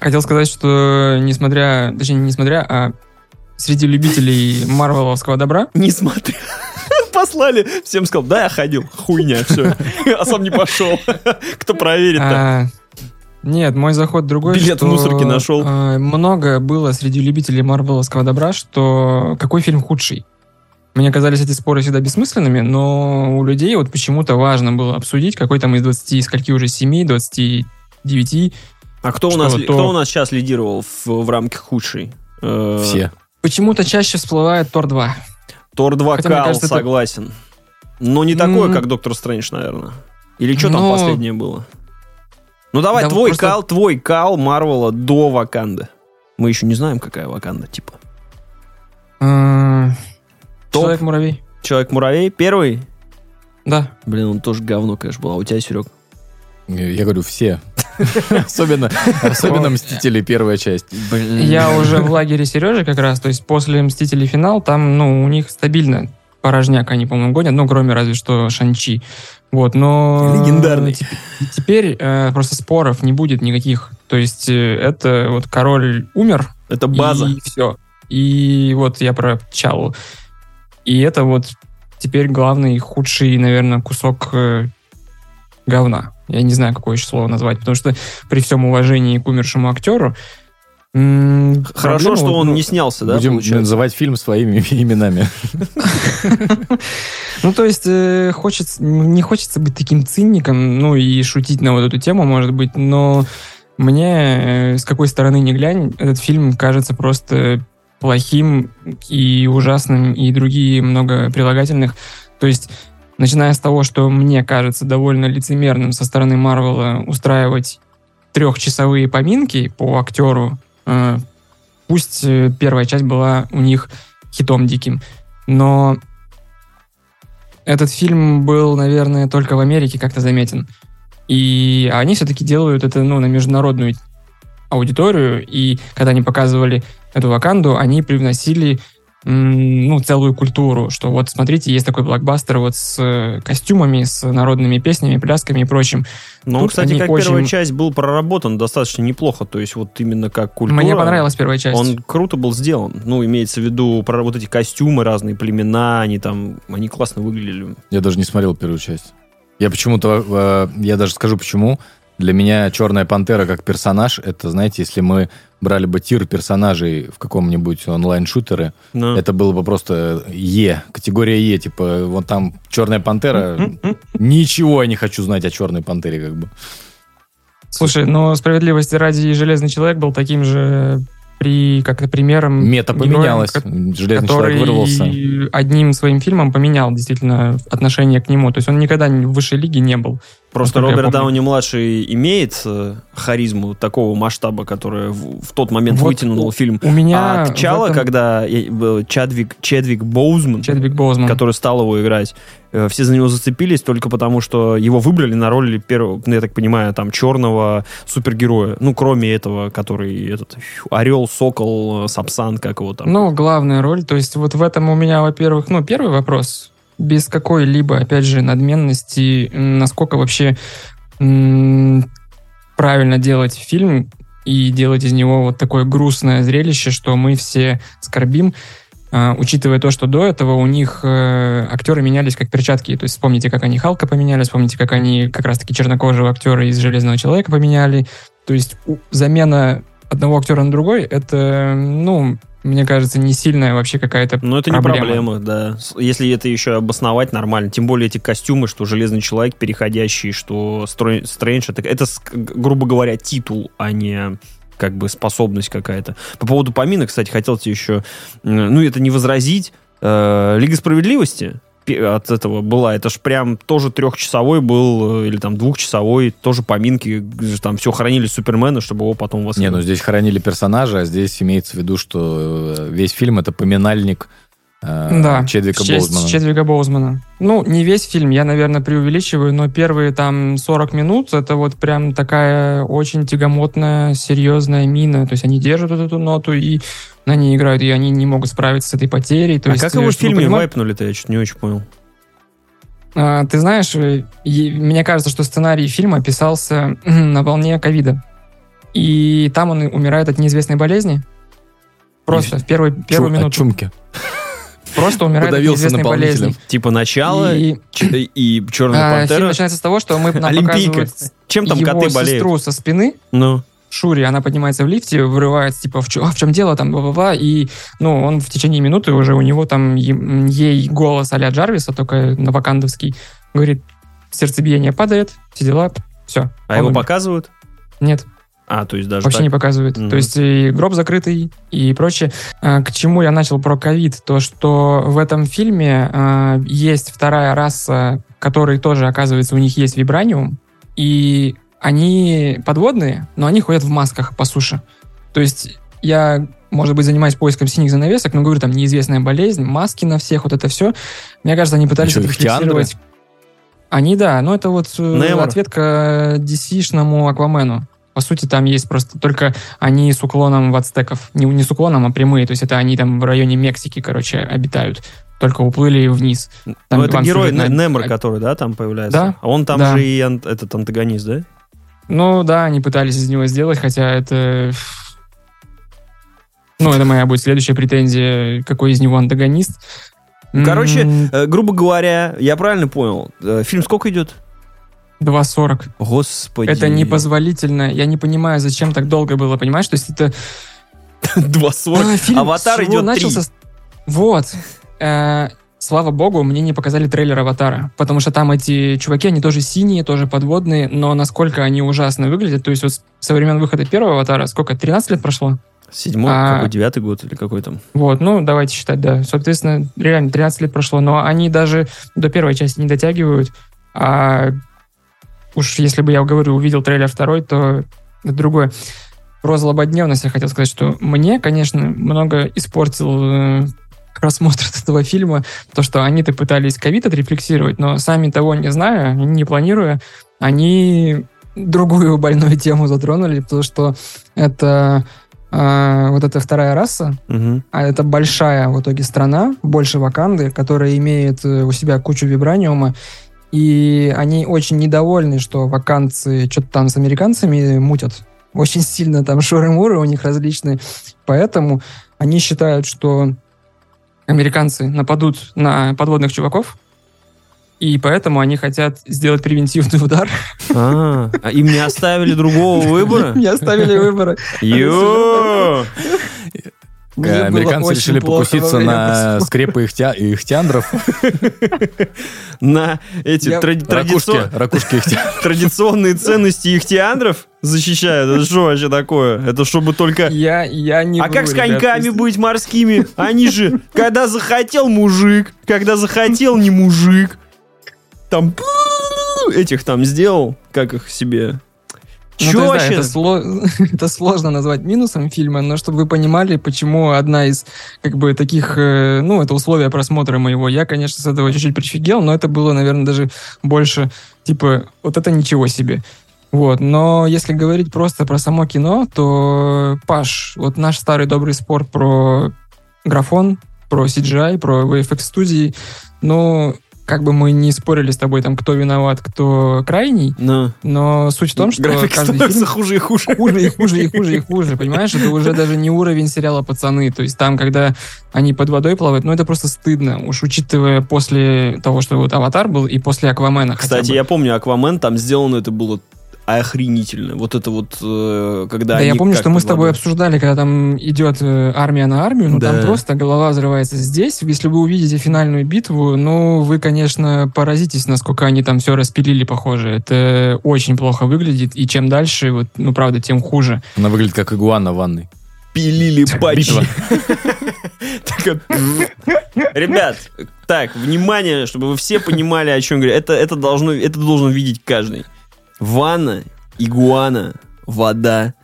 Хотел сказать, что несмотря... Точнее, не несмотря, а среди любителей марвеловского добра, [laughs]
Несмотря. [laughs] Послали, всем сказал, да, я ходил, хуйня, все. А сам не пошел. Кто проверит-то?
Нет, мой заход другой.
Билет в
что,
мусорке нашел.
а, много было среди любителей марвеловского добра, что какой фильм худший. Мне казались эти споры всегда бессмысленными, но у людей вот почему-то важно было обсудить, какой там из 20, скольки уже 7, 29
А кто у, нас,
то-
кто у нас сейчас лидировал в, в рамке худший? Э,
Все.
Почему-то чаще всплывает Тор 2.
Тор 2
Хотя,
Кал,
кажется, это-
согласен. Но не такой,
М.
как Доктор Стрэндж, наверное. Или что там
Ну,
последнее было? Ну давай,
да
твой
просто-
Кал, твой Кал Марвела до Ваканды. Мы еще не знаем, какая Ваканда, типа.
Э. Человек-муравей.
Человек-муравей, первый?
Да.
Блин, он тоже говно, конечно, был. А у тебя, Серег?
Я говорю, все. [laughs] Особенно, особенно Мстители первая часть.
Я уже в лагере Сережи как раз, то есть после Мстителей финал, там, ну, у них стабильно порожняк они, по-моему, гонят, ну, кроме разве что Шанчи. Вот, но...
Легендарный.
теп- Теперь э, просто споров не будет никаких. То есть э, это вот король умер,
Это база.
и все. И вот я про Чалу. И это вот теперь главный, худший, наверное, кусок э, говна. Я не знаю, какое еще слово назвать, потому что при всем уважении к умершему актеру...
Хорошо,
проблема
что он
ну,
не снялся, да,
Будем
получается?
называть фильм своими [laughs] именами. [laughs]
Ну, то есть, э, хочется, не хочется быть таким циником, ну, и шутить на вот эту тему, может быть, но мне, э, с какой стороны не глянь, этот фильм кажется просто плохим и ужасным, и другие много прилагательных. То есть, начиная с того, что мне кажется довольно лицемерным со стороны Марвела устраивать трехчасовые поминки по актеру, пусть э, первая часть была у них хитом диким, но этот фильм был, наверное, только в Америке как-то заметен. И они все-таки делают это ну, на международную аудиторию. И когда они показывали эту ваканду, они привносили ну, целую культуру, что вот смотрите, есть такой блокбастер вот с э, костюмами, с народными песнями, плясками и прочим.
Но,
Тут
кстати, как
очень-
первая часть был проработан достаточно неплохо. То есть вот именно как культура.
Мне понравилась первая часть.
Он круто был сделан. Ну, имеется в виду про вот эти костюмы, разные племена, они там, они классно выглядели.
Я даже не смотрел первую часть. Я почему-то, э, я даже скажу почему. Для меня Черная пантера как персонаж, это, знаете, если мы брали бы тир персонажей в каком-нибудь онлайн-шутере,
Но-
это было бы просто Е, категория Е, типа, вот там Черная пантера, [laughs] ничего я не хочу знать о Черной пантере, как бы.
Слушай, но справедливости ради Железный человек был таким же при как-то примером.
Мета
героем,
поменялась,
ко-
Железный
который
человек вырвался.
одним своим фильмом поменял действительно отношение к нему. То есть он никогда в высшей лиге не был.
Просто
я
Роберт. Дауни-младший имеет э, харизму такого масштаба, которая в, в тот момент
Вот
вытянула
у-
фильм.
У меня
а Чала,
этом-
когда э, был Чадвик, Чедвик Боузман,
Чедвик Боузман.
который стал его играть, э, все за него зацепились только потому, что его выбрали на роль первого, ну, я так понимаю, там, черного супергероя. Ну, кроме этого, который этот Орел, Сокол, э, Сапсан, как его там.
Ну, главная роль. То есть вот в этом у меня, во-первых, ну, первый вопрос. Без какой-либо, опять же, надменности, насколько вообще правильно делать фильм и делать из него вот такое грустное зрелище, что мы все скорбим, а, учитывая то, что до этого у них э, актеры менялись как перчатки. То есть вспомните, как они Халка поменяли, вспомните, как они как раз-таки чернокожего актера из Железного человека поменяли. То есть замена одного актера на другой, это, ну, мне кажется, не сильная вообще какая-то
Но это
проблема.
не проблема, да. Если это еще обосновать нормально. Тем более эти костюмы, что Железный Человек переходящий, что Стрэндж, это, это, грубо говоря, титул, а не как бы способность какая-то. По поводу поминок, кстати, хотел тебе еще, ну, это не возразить. Э, Лига Справедливости от этого была. Это ж прям тоже трехчасовой был, э, или там двухчасовой, тоже поминки, там все хоронили Супермена, чтобы его потом
Не,
воскресить.
ну здесь хоронили персонажа, а здесь имеется в виду, что э, весь фильм это поминальник э,
Да,
Чедвика
честь
Боузмана.
Чедвика Боузмана. Ну, не весь фильм, я, наверное, преувеличиваю, но первые там 40 минут это вот прям такая очень тягомотная, серьезная мина. То есть они держат вот эту ноту и на ней играют, и они не могут справиться с этой потерей. То
а
есть,
как
э,
его в фильме
понимать-
вайпнули-то, я что-то не очень понял.
А, Ты знаешь, э, мне кажется, что сценарий фильма писался [clears throat] на волне ковида. И там он умирает от неизвестной болезни. Просто в первую, первую
Чу- от
минуту.
чумки.
Просто умирает от
Подавился
неизвестной болезни.
Типа начало
И,
и Черная
а,
пантера.
фильм начинается с того, что мы [laughs] нам
Олимпийка.
показывают
Чем там
его
коты болеют?
сестру со спины,
Ну,
Шури, она поднимается в лифте, вырывается, типа, в, чё- а в чем дело, там, бла-бла-бла, и, ну, он в течение минуты уже у него там е- ей голос а Джарвиса, только на вакандовский, говорит, сердцебиение падает, все дела, все.
а его показывают?
Нет.
А, то есть даже
Вообще
так?
не показывают.
Мгм.
То есть и гроб закрытый и прочее. А, К чему я начал про ковид? То, что в этом фильме а, есть вторая раса, которой тоже, оказывается, у них есть вибраниум, и они подводные, но они ходят в масках по суше. То есть я, может быть, занимаюсь поиском синих занавесок, но говорю, там неизвестная болезнь, маски на всех, вот это все. Мне кажется, они пытались это рефлексировать. Они, да, но это вот э,
Немор.
ответка DC-шному Аквамену. По сути, там есть просто только они с уклоном в ацтеков. Не, не с уклоном, а прямые. То есть это они там в районе Мексики, короче, обитают. Только уплыли вниз. Там
Ну, это герой Не- Немор, который, да, там появляется?
Да,
А он там
да.
же и ан- этот антагонист, да?
Ну да, они пытались из него сделать, хотя это... Ну, это моя будет следующая претензия, какой из него антагонист.
Ну, короче, Э, грубо говоря, я правильно понял, э, фильм сколько идет?
2.40.
Господи.
Это непозволительно. Я не понимаю, зачем так долго было, понимаешь? То есть это... [laughs]
2.40.
А, фильм
Аватар идет
начался
3.
с- Вот. Э, Слава богу, мне не показали трейлер «Аватара», потому что там эти чуваки, они тоже синие, тоже подводные, но насколько они ужасно выглядят, то есть вот со времен выхода первого «Аватара» сколько, 13 лет прошло?
Седьмой,
А-
какой, девятый год или какой там?
Вот, ну, давайте считать, да. Соответственно, реально 13 лет прошло, но они даже до первой части не дотягивают, а уж если бы я говорю, увидел трейлер второй, то это другое. Про злободневность я хотел сказать, что мне, конечно, много испортил э, просмотр [laughs] этого фильма, то, что они-то пытались ковид отрефлексировать, но сами того не зная, не планируя, они другую [laughs] больную тему затронули, потому что это а, вот эта вторая раса,
Мгм.
а это большая в итоге страна, больше Ваканды, которая имеет э, у себя кучу вибраниума, и они очень недовольны, что ваканцы что-то там с американцами мутят. Очень сильно там шуры-муры у них различные. Поэтому они считают, что американцы нападут на подводных чуваков, и поэтому они хотят сделать превентивный удар.
А, а им не оставили другого [laughs] выбора?
Не оставили выбора.
Йо!
Мне
Э,
было
Американцы решили покуситься на скрепы ихтя- ихтиандров. [laughs]
На эти [laughs] традиционные ценности ихтиандров защищают. Это что вообще такое? Это чтобы только...
Я, я не
А как с коньками быть морскими? Они же, когда захотел мужик, когда захотел не мужик, там этих там сделал, как их себе.
Ну,
Чё
есть, да, это, сло- [laughs] это сложно назвать минусом фильма, но чтобы вы понимали, почему одна из как бы таких, э, ну, это условия просмотра моего. Я, конечно, с этого чуть-чуть прифигел, но это было, наверное, даже больше, типа, вот это ничего себе. Вот, но если говорить просто про само кино, то, Паш, вот наш старый добрый спор про графон, про CGI, про VFX студии, ну, как бы мы не спорили с тобой, там, кто виноват, кто крайний,
Ну,
но суть в том, что
график
каждый фильм
хуже и хуже.
хуже и хуже и хуже и хуже, понимаешь? Это уже даже не уровень сериала «Пацаны». То есть там, когда они под водой плавают, ну это просто стыдно. Уж учитывая после того, что вот «Аватар» был, и после «Аквамена»
Кстати, я помню, Аквамен, там сделано это было охренительно. Вот это вот, э, когда
Да,
они
я помню, что мы с тобой
водой.
обсуждали, когда там идет э, армия на армию, ну
Да.
там просто голова взрывается. Здесь, если вы увидите финальную битву, ну вы, конечно, поразитесь, насколько они там все распилили, похоже. Это очень плохо выглядит, и чем дальше, вот, ну правда, тем хуже.
Она выглядит как игуана в ванной.
пилили патчи. [laughs] Ребят, так, внимание, чтобы вы все понимали, о чем говорю. Это, это, должно, это должен видеть каждый. Ванна, игуана, вода,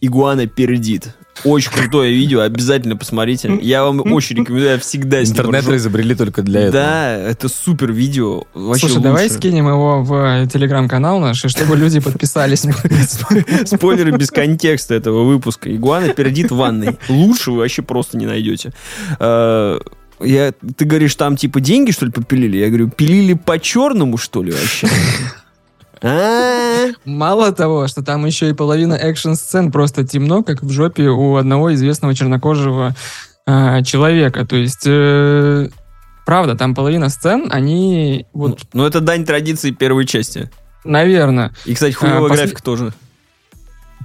игуана пердит. Очень крутое видео, обязательно посмотрите. Я вам очень рекомендую, я всегда с ним
Интернет
ржу.
изобрели только для этого.
Да, это супер видео. Вообще
Слушай, давай
лучше.
скинем его в э, телеграм-канал наш, и чтобы люди подписались.
Спойлеры без контекста этого выпуска. Игуана пердит в ванной. Лучше вы вообще просто не найдете. Э, Я, ты говоришь, там типа деньги, что ли, попилили? Я говорю, пилили по-черному, что ли, вообще? А?
Мало того, что там еще и половина экшн-сцен просто темно, как в жопе у одного известного чернокожего э, человека. То есть, э, правда, там половина сцен, они, вот,
Ну, это дань традиции первой части.
наверное,
И, кстати, хуевая
А, после-
графика тоже.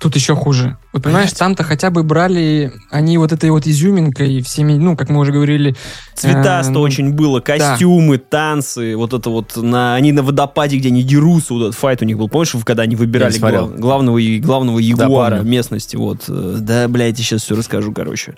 Тут еще хуже. Вот понимаешь,
Блядь.
там-то хотя бы брали они вот этой вот изюминкой всеми, ну, как мы уже говорили,
Цветасто
Э,
очень было, костюмы, танцы, вот это вот, на, они на водопаде, где они дерутся, вот этот файт у них был, помнишь, когда они выбирали глав- главного, главного ягуара
помню.
местности, вот, э, да, блядь, я сейчас все расскажу, короче.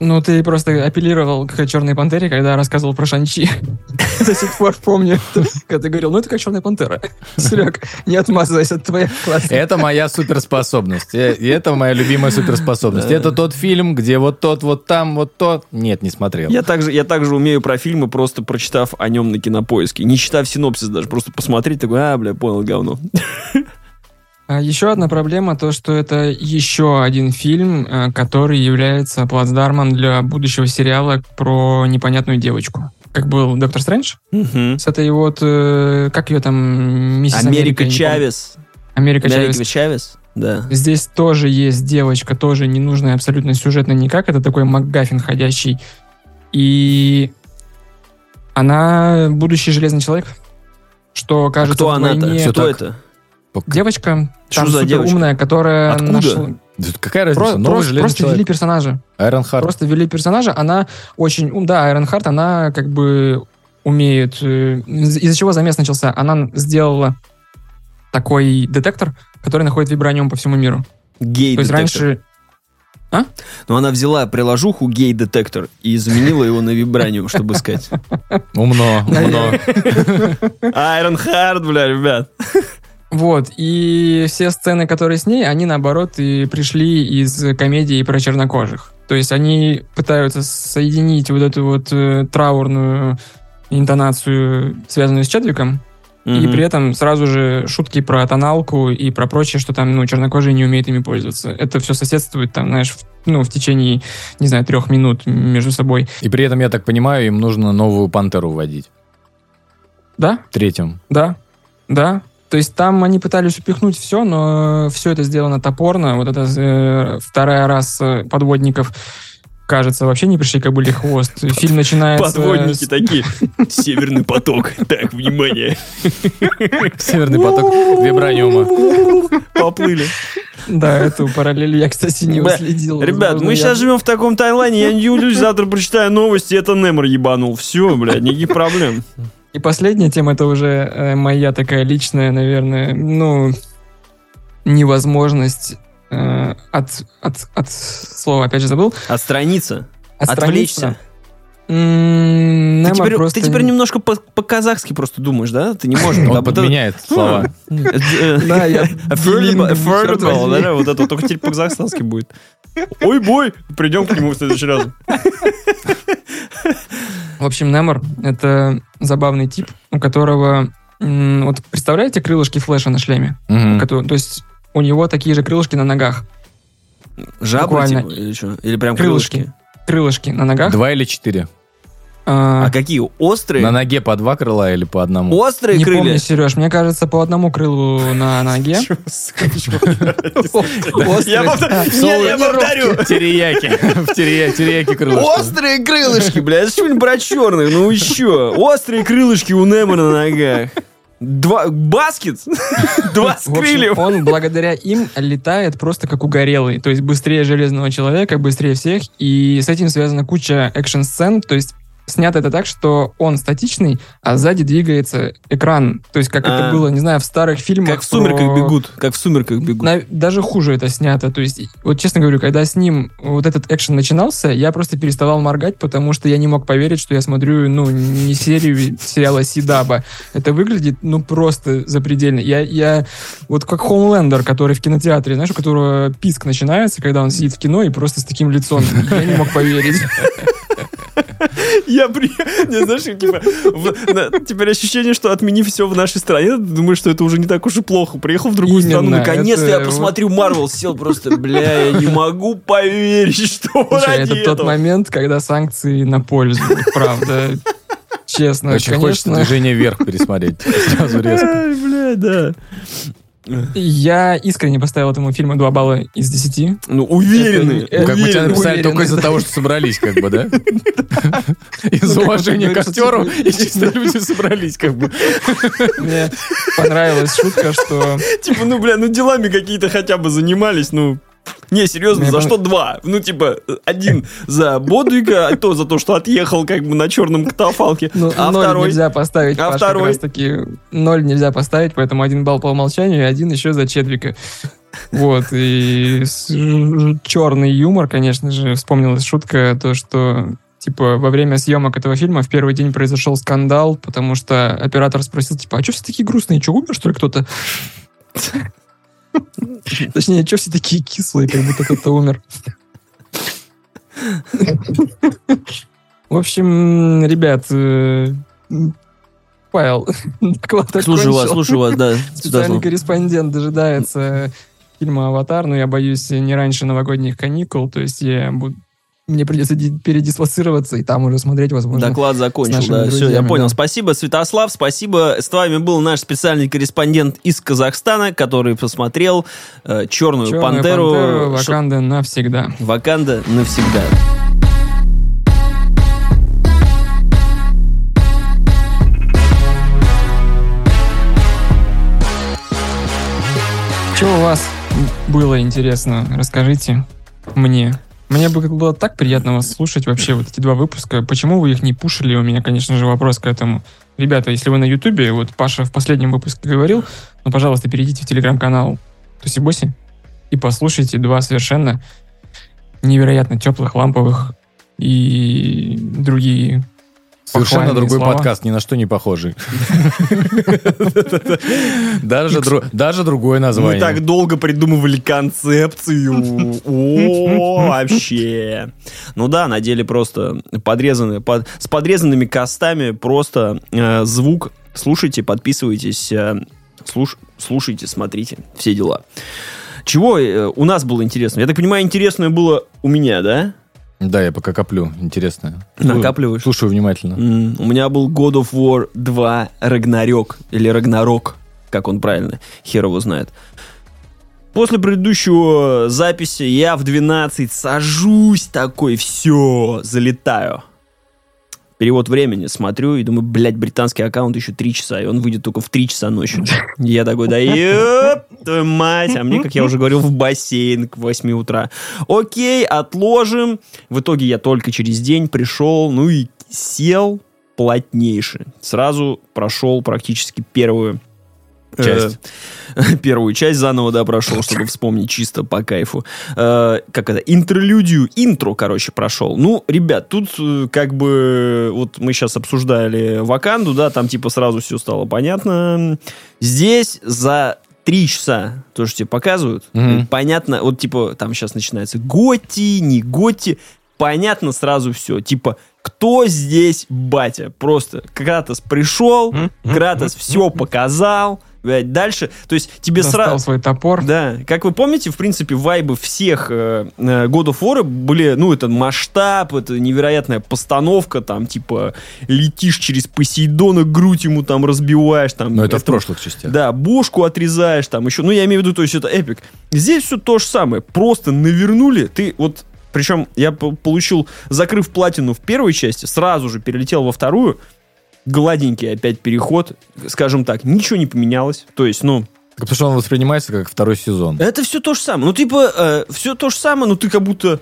Ну, ты просто апеллировал к Черной Пантере, когда рассказывал про Шанчи. [laughs] До сих пор помню, когда ты говорил, ну, это как Черная Пантера. Серег, не отмазывайся от твоей класса.
Это моя суперспособность. Э, И это моя любимая суперспособность. Это тот фильм, где вот тот, вот там, вот тот. Нет, не смотрел.
Я также, я также умею про фильмы, просто прочитав о нем на кинопоиске, не читав синопсис даже, просто посмотреть, такой, а, бля, понял, говно. [laughs]
А Еще одна проблема, то, что это еще один фильм, э, который является плацдармом для будущего сериала про непонятную девочку. Как был Доктор Стрэндж?
Мгм.
С этой вот, э, как ее там, миссис
Америка
помню.
Чавес.
Америка
Америка
Чавес.
Чавес, да.
Здесь тоже есть девочка, тоже не нужная абсолютно сюжетно никак. Это такой МакГаффин ходящий. И она будущий железный человек. Что кажется
Кто
в
она-то? Кто
так.
это?
Девочка,
Что
там
за
супер
девочка?
умная, которая
Откуда?
нашла...
Да Какая разница?
Про-
Новый
просто
железный
просто ввели
человек.
персонажа.
Айрон Харт.
Просто ввели персонажа. Она очень... ум- Да, Айрон Харт, она как бы умеет... э, из- Из-за чего замес начался? Она сделала такой детектор, который находит вибраниум по всему миру.
Гей
То есть раньше...
Но она взяла приложуху гей-детектор и заменила его на вибраниум, чтобы искать. [laughs]
Умно, умно. [laughs]
Айрон Хард, бля, ребят.
Вот, и все сцены, которые с ней, они, наоборот, и пришли из комедии про чернокожих. То есть они пытаются соединить вот эту вот э, траурную интонацию, связанную с Чедвиком, и при этом сразу же шутки про тоналку и про прочее, что там, ну, чернокожие не умеют ими пользоваться. Это все соседствует там, знаешь, в, ну, в течение, не знаю, трех минут между собой.
И при этом, я так понимаю, им нужно новую пантеру вводить.
Да,
Третьим.
да, да. То есть там они пытались упихнуть все, но все это сделано топорно. Вот это э, вторая раз э, подводников, кажется, вообще не пришли как были хвост. [laughs] Фильм начинается...
Подводники
с-
такие. [laughs] Северный поток. Так, внимание. [laughs]
Северный поток вибраниума.
Поплыли.
Да, эту параллель я, кстати, не уследил.
Ребят, мы сейчас живем в таком таймлайне, я не удивлюсь, завтра прочитаю новости, это Немор ебанул. Все, блядь, никаких проблем.
И последняя тема, это уже э, моя такая личная, наверное, ну, невозможность э, от, от, от слова, опять же, забыл.
Отстраниться.
отстраниться.
Отвлечься. Ты теперь,
просто
ты теперь
не-
немножко по- по-казахски просто думаешь, да? Ты не [laughs] можешь.
Он подменяет [laughs] слова. [laughs]
Да, я
Affordable, да, вот это вот, только теперь по-казахстански будет. Ой, бой, придем к нему в следующий раз.
В общем, Немор — это забавный тип, у которого... Вот представляете крылышки Флэша на шлеме? То есть у него такие же крылышки на ногах.
Жабры, типа, или что? Или прям
крылышки?
Крылышки
на ногах.
Два или четыре?
А,
А какие? Острые?
На ноге по два крыла или по одному?
Острые
не
крылья?
помню, Сереж, мне кажется, по одному крылу на ноге. [laughs] [laughs]
Я повторю.
В терияке. В терия- терияке крылышко.
Острые крылышки, бля, это что-нибудь про черных, ну еще. Острые крылышки у Немора на ногах. Два, баскет? [laughs] Два с крыльев.
он благодаря им летает просто как угорелый. То есть быстрее Железного Человека, быстрее всех. И с этим связана куча экшн-сцен. То есть снято это так, что он статичный, а сзади двигается экран. То есть как
А.
это было, не знаю, в старых фильмах.
Как в сумерках
про-
бегут. Как в сумерках бегут.
На- даже хуже это снято. То есть, вот честно говорю, когда с ним вот этот экшен начинался, я просто переставал моргать, потому что я не мог поверить, что я смотрю, ну, не серию сериала Сидаба. Это выглядит, ну, просто запредельно. Я, я вот как Хоумлендер, который в кинотеатре, знаешь, у которого писк начинается, когда он сидит в кино и просто с таким лицом. Я не мог поверить. [laughs]
Я при... [laughs] Не, знаешь, типа, в- на- теперь ощущение, что отмени все в нашей стране, ты думаешь, что это уже не так уж и плохо. Приехал в другую
Именно,
страну, наконец-то
это
я посмотрю Марвел, сел просто, бля, я не могу поверить, [laughs] что
Слушай,
ради
это тот
этого.
момент, когда санкции на пользу, правда. Честно,
Очень хочется
конечно.
движение вверх пересмотреть. Сразу резко.
Ай, бля, да.
Я искренне поставил этому фильму 2 балла из 10.
Ну, уверены.
Это-
Как бы тебя написали только из-за того, что собрались, как бы, да? Из
Ну,
уважения к актеру,
типа-
и чисто люди собрались, как бы.
Мне понравилась шутка, что
Типа, ну, бля, ну делами какие-то хотя бы занимались, ну... Не, серьезно, за
пон-
что два? Ну, типа, один за Бодвига, а то за то, что отъехал как бы на черном катафалке,
ну,
а
ноль
второй...
нельзя поставить.
А
Паш,
второй?
Как раз таки ноль нельзя поставить, поэтому один балл по умолчанию и один еще за Чедвика. Вот, и черный юмор, конечно же, вспомнилась шутка, то, что типа во время съемок этого фильма в первый день произошел скандал, потому что оператор спросил, типа, а что все такие грустные, что умер, что ли, кто-то? [laughs] Точнее, что все такие кислые, как будто кто-то умер. В общем, ребят, э, Павел, [laughs] доклад
Слушаю вас, слушаю вас, да. [laughs]
Специальный корреспондент дожидается фильма «Аватар», но я боюсь не раньше новогодних каникул, то есть я буду... Мне придется ди- передислоцироваться и там уже смотреть, возможно.
Доклад закончил, да, все, я понял.
да.
Спасибо, Святослав, спасибо. С вами был наш специальный корреспондент из Казахстана, который посмотрел э, «Черную,
«Черную
пантеру».
пантеру»,
Ш-
Ваканда навсегда.
Ваканда навсегда.
Что у вас было интересно? Расскажите мне. Мне бы было так приятно вас слушать вообще, вот эти два выпуска. Почему вы их не пушили? У меня, конечно же, вопрос к этому. Ребята, если вы на Ютубе, вот Паша в последнем выпуске говорил, ну, пожалуйста, перейдите в телеграм-канал Тусибоси и послушайте два совершенно невероятно теплых, ламповых и другие
Совершенно другой
слова.
подкаст, ни на что не похожий. Даже дру- даже другое
Мы
название.
так долго придумывали концепцию. О, вообще. Ну да, на деле просто подрезаны, под- с подрезанными костами просто э, звук. Слушайте, подписывайтесь, э, слуш- слушайте, смотрите, все дела. Чего э, у нас было интересно? Я так понимаю, интересное было у меня, да?
Да, я пока коплю. Интересно.
Накапливаешь?
Слушаю внимательно.
М, У меня был God of War 2 Рагнарёк, или Рагнарок, как он правильно, хер его знает. После предыдущего записи я в 12 сажусь такой, все, залетаю. Перевод времени смотрю и думаю, блядь, британский аккаунт еще 3 часа, и он выйдет только в 3 часа ночью. И Я такой, да ёп, твою мать, а мне, как я уже говорил, в бассейн к 8 утра. Окей, отложим. В итоге я только через день пришел, ну и сел плотнейше. Сразу прошел практически первую э,
Часть. [laughs]
первую часть заново, да, прошел, чтобы вспомнить чисто по кайфу. Э, как это? Интерлюдию, интро, короче, прошел. Ну, ребят, тут э, как бы вот мы сейчас обсуждали Ваканду, да, там типа сразу все стало понятно. Здесь за три часа, то, что тебе показывают,
Мгм.
понятно, вот типа там сейчас начинается Готи, не Готи, понятно сразу все. Типа, кто здесь батя? Просто Кратос пришел, Кратос все показал, блядь, дальше, то есть тебе
Достал
сразу...
свой топор.
Да, как вы помните, в принципе, вайбы всех э, э, God of War были, ну, это масштаб, это невероятная постановка, там, типа, летишь через Посейдона, грудь ему там разбиваешь, там...
Но это в
это-
прошлых частях.
Да, бошку отрезаешь, там еще, ну, я имею в виду, то есть это эпик. Здесь все то же самое, просто навернули, ты вот, причем я по- получил, закрыв платину в первой части, сразу же перелетел во вторую, гладенький опять переход, скажем так, ничего не поменялось, то есть, ну,
Потому что он воспринимается как второй сезон.
это все то же самое. Ну, типа, все то же самое, но ты как будто,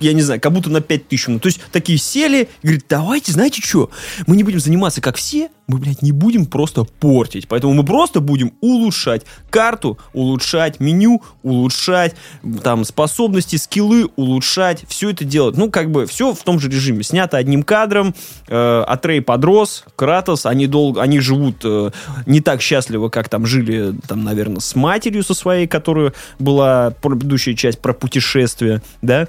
я не знаю, как будто на 5000. Ну, то есть, такие сели, и говорят, давайте, знаете что, мы не будем заниматься как все, мы, блядь, не будем просто портить. Поэтому мы просто будем улучшать карту, улучшать меню, улучшать там способности, скиллы, улучшать, все это делать. Ну, как бы, все в том же режиме. Снято одним кадром, э, Атрей подрос, Кратос, они долго, они живут э, не так счастливо, как там жили, там, наверное, с матерью со своей, которая была предыдущая часть про путешествие, да,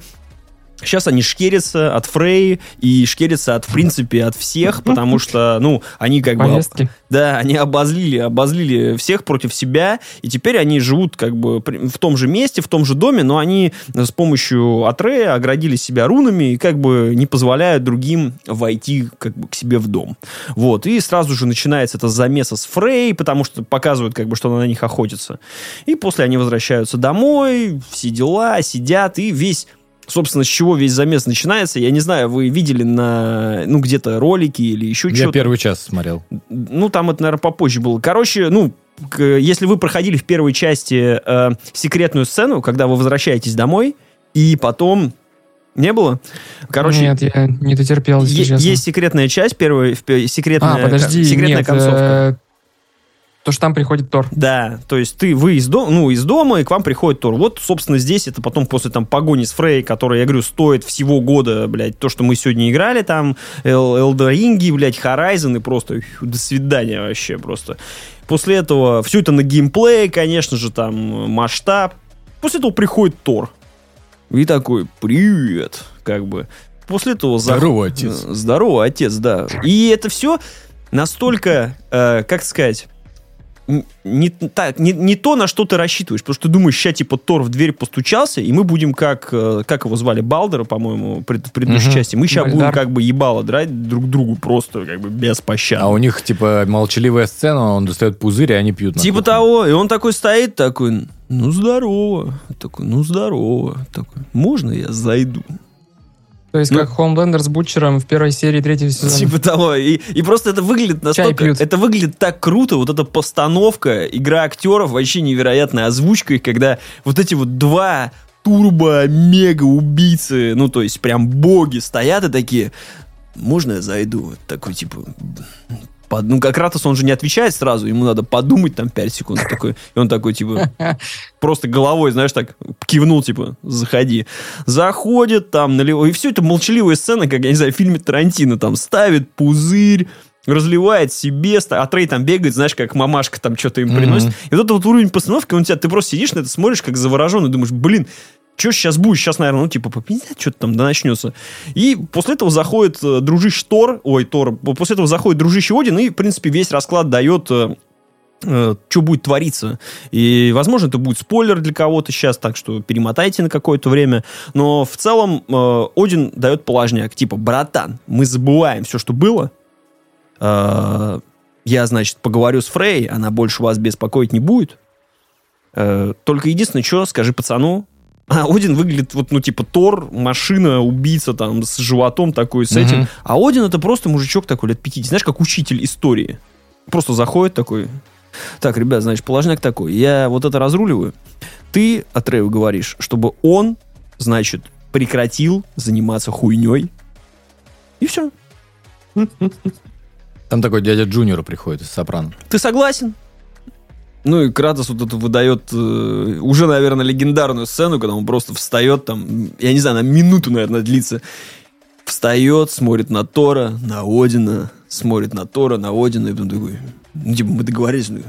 Сейчас они шкерятся от Фрей и шкерятся от, в принципе, от всех, потому что, ну, они как бы...
Повестки.
Да, они обозлили, обозлили всех против себя, и теперь они живут как бы в том же месте, в том же доме, но они с помощью Атрея оградили себя рунами и как бы не позволяют другим войти как бы к себе в дом. Вот, и сразу же начинается это замеса с Фрей, потому что показывают как бы, что она на них охотится. И после они возвращаются домой, все дела, сидят, и весь Собственно, с чего весь замес начинается, я не знаю, вы видели на, ну, где-то ролики или еще
Я
что-то.
первый час смотрел.
Ну, там это, наверное, попозже было. Короче, ну, к- если вы проходили в первой части э, секретную сцену, когда вы возвращаетесь домой, и потом... Не было? Короче,
Нет, я не дотерпел, если
е-
честно.
есть секретная часть, первая, секретная,
А, подожди,
секретная
нет,
концовка.
То, что там приходит Тор.
Да, то есть ты, вы из дома, ну, из дома, и к вам приходит Тор. Вот, собственно, здесь это потом после там погони с Фрей, которая, я говорю, стоит всего года, блядь, то, что мы сегодня играли, там, Элдоринги, блядь, Horizon, и просто фу, до свидания вообще просто. После этого все это на геймплее, конечно же, там, масштаб. После этого приходит Тор. И такой, привет, как бы. После этого... зах-
Здорово, отец.
Э, Здорово, отец, да. И это все настолько, э, как сказать, не, так, не, не то, на что ты рассчитываешь. Потому что ты думаешь, сейчас типа Тор в дверь постучался, и мы будем как, э, как его звали, Балдера, по-моему, пред- в предыдущей
Мгм.
части. Мы сейчас будем как бы ебало драть друг другу просто как бы без пощады.
А у них, типа, молчаливая сцена, он достает пузырь, и они пьют.
Типа
кухне.
того, и он такой стоит, такой, ну здорово, такой, ну здорово, такой, можно я зайду?
То есть,
Ну-
как Хоумлендер с Бутчером в первой серии третьего [laughs] сезона.
Типа того. И, и просто это выглядит настолько... Это выглядит так круто, вот эта постановка, игра актеров, вообще невероятная озвучка, и когда вот эти вот два турбо-мега-убийцы, ну, то есть прям боги стоят и такие, можно я зайду? Такой, типа, под- ну, как Ратос, он же не отвечает сразу, ему надо подумать там 5 секунд. Такой, и он такой, типа, [laughs] просто головой, знаешь, так кивнул, типа, заходи. Заходит там, наливает. И все это молчаливая сцена, как, я не знаю, в фильме Тарантино, там, ставит пузырь, разливает себе, а Трей там бегает, знаешь, как мамашка там что-то им
Мгм.
приносит. И вот этот вот уровень постановки, он тебя, ты просто сидишь на это, смотришь, как завороженный, думаешь, блин, что сейчас будет? Сейчас, наверное, ну, типа, попиздят, что-то там да начнется. И после этого заходит э, дружище Тор, ой, Тор, после этого заходит дружище Один, и, в принципе, весь расклад дает что будет твориться. И, возможно, это будет спойлер для кого-то сейчас, так что перемотайте на какое-то время. Но в целом э, Один дает положняк. Типа, братан, мы забываем все, что было. Э, я, значит, поговорю с Фрей, она больше вас беспокоить не будет. Э, только единственное, что, скажи пацану, а Один выглядит вот, ну, типа, Тор, машина, убийца там с животом такой, с этим.
Мгм.
А Один это просто мужичок такой лет 50, знаешь, как учитель истории. Просто заходит такой, так, ребят, значит, положняк такой, я вот это разруливаю. Ты, Атрею, говоришь, чтобы он, значит, прекратил заниматься хуйней. И все.
Там такой дядя Джуниор приходит из Сопрано.
Ты согласен? Ну и Кратос вот это выдает э, уже, наверное, легендарную сцену, когда он просто встает там, я не знаю, на минуту, наверное, длится. Встает, смотрит на Тора, на Одина, смотрит на Тора, на Одина, и потом такой, ну, типа, мы договорились, ну,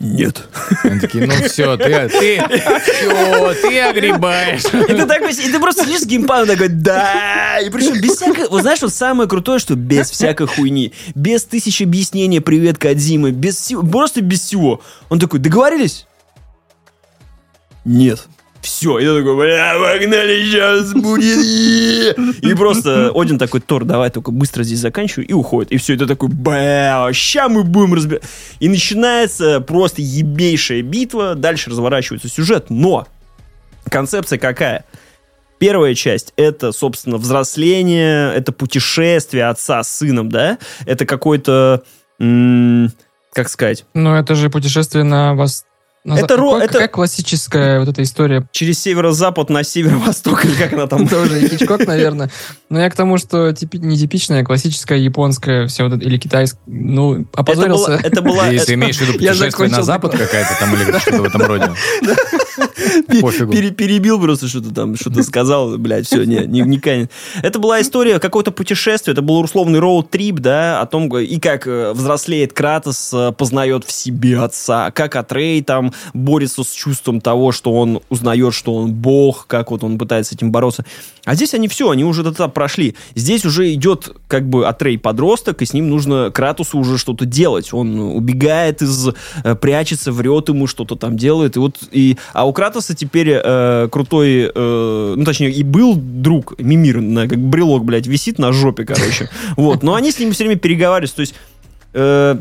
нет.
Они такие, ну все, ты, ты, все, ты огребаешь.
И ты такой, и ты просто сидишь с геймпадом такой, да, и причем без всякой, вот знаешь, вот самое крутое, что без всякой хуйни, без тысячи объяснений, привет, Кадзимы, без всего, просто без всего. Он такой, договорились? Нет. Все, и я такой, бля, погнали, сейчас будет. И просто Один такой, Тор, давай только быстро здесь заканчивай, и уходит. И все, это такой, бля, ща мы будем разбирать. И начинается просто ебейшая битва, дальше разворачивается сюжет, но концепция какая? Первая часть — это, собственно, взросление, это путешествие отца с сыном, да? Это какой-то, как сказать,
Но это же путешествие на вас. На
Это
за-
ро- это-
Какая классическая вот эта история?
через северо-запад на северо-восток, или как она там
Тоже Хичкок, наверное. Но я к тому, что типи- нетипичная, классическая, японская, все вот это, или китайская. Ну,
Это
опозорился.
было, это была,
Если
это-
имеешь в виду [laughs] путешествие на запад какая-то там или что-то в этом роде. [laughs] Пофигу.
пере- перебил просто что-то там, что-то сказал, блядь, все, не, не, не канет. Это была история какого-то путешествия, это был условный роуд-трип, да, о том, и как э, взрослеет Кратос, э, познает в себе отца, как Атрей там борется с чувством того, что он узнает, что он бог, как вот он пытается с этим бороться. А здесь они все, они уже этот этап прошли. Здесь уже идет как бы Атрей подросток, и с ним нужно Кратусу уже что-то делать. Он убегает из, э, прячется, врет ему, что-то там делает. И вот, и, а у Кратуса теперь э, крутой, э, ну точнее, и был друг Мимир, на, как брелок, блядь, висит на жопе, короче. [laughs] Вот, но они с ним все время переговаривались, то есть э,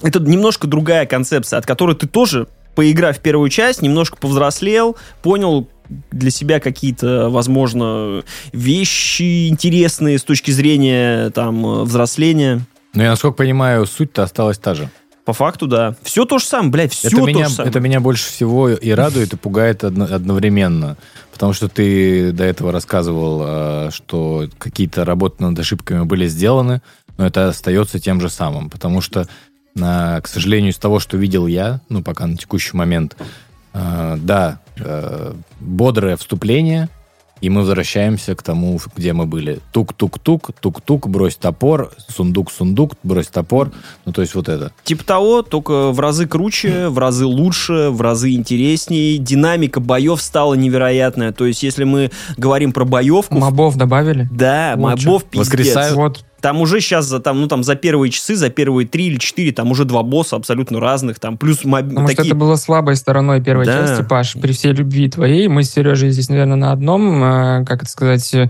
это немножко другая концепция, от которой ты тоже поиграв в первую часть, немножко повзрослел, понял, для себя какие-то, возможно, вещи интересные с точки зрения там взросления.
Но я, насколько понимаю, суть-то осталась та же.
По факту, да. Все то же самое, блядь, все
это
то
меня,
же самое.
Это меня больше всего и радует, и пугает одно, одновременно. Потому что ты до этого рассказывал, э, что какие-то работы над ошибками были сделаны, но это остается тем же самым. Потому что, на, к сожалению, из того, что видел я, ну, пока на текущий момент, э, да, э, бодрое вступление, и мы возвращаемся к тому, где мы были. Тук-тук-тук, тук-тук, брось топор, сундук-сундук, брось топор. Ну, то есть вот это.
Типа того, только в разы круче, в разы лучше, в разы интереснее. Динамика боев стала невероятная. То есть, если мы говорим про боевку...
Мобов добавили?
Да,
Вот
мобов пиздец.
Воскресают.
Вот
Там уже сейчас за, там, ну, там, за первые часы, за первые три или четыре, там уже два босса абсолютно разных. Там плюс моб-
что
такие...
это было слабой стороной первой
Да.
части, Паш. При всей любви твоей, мы с Сережей здесь, наверное, на одном, э, как это сказать... э,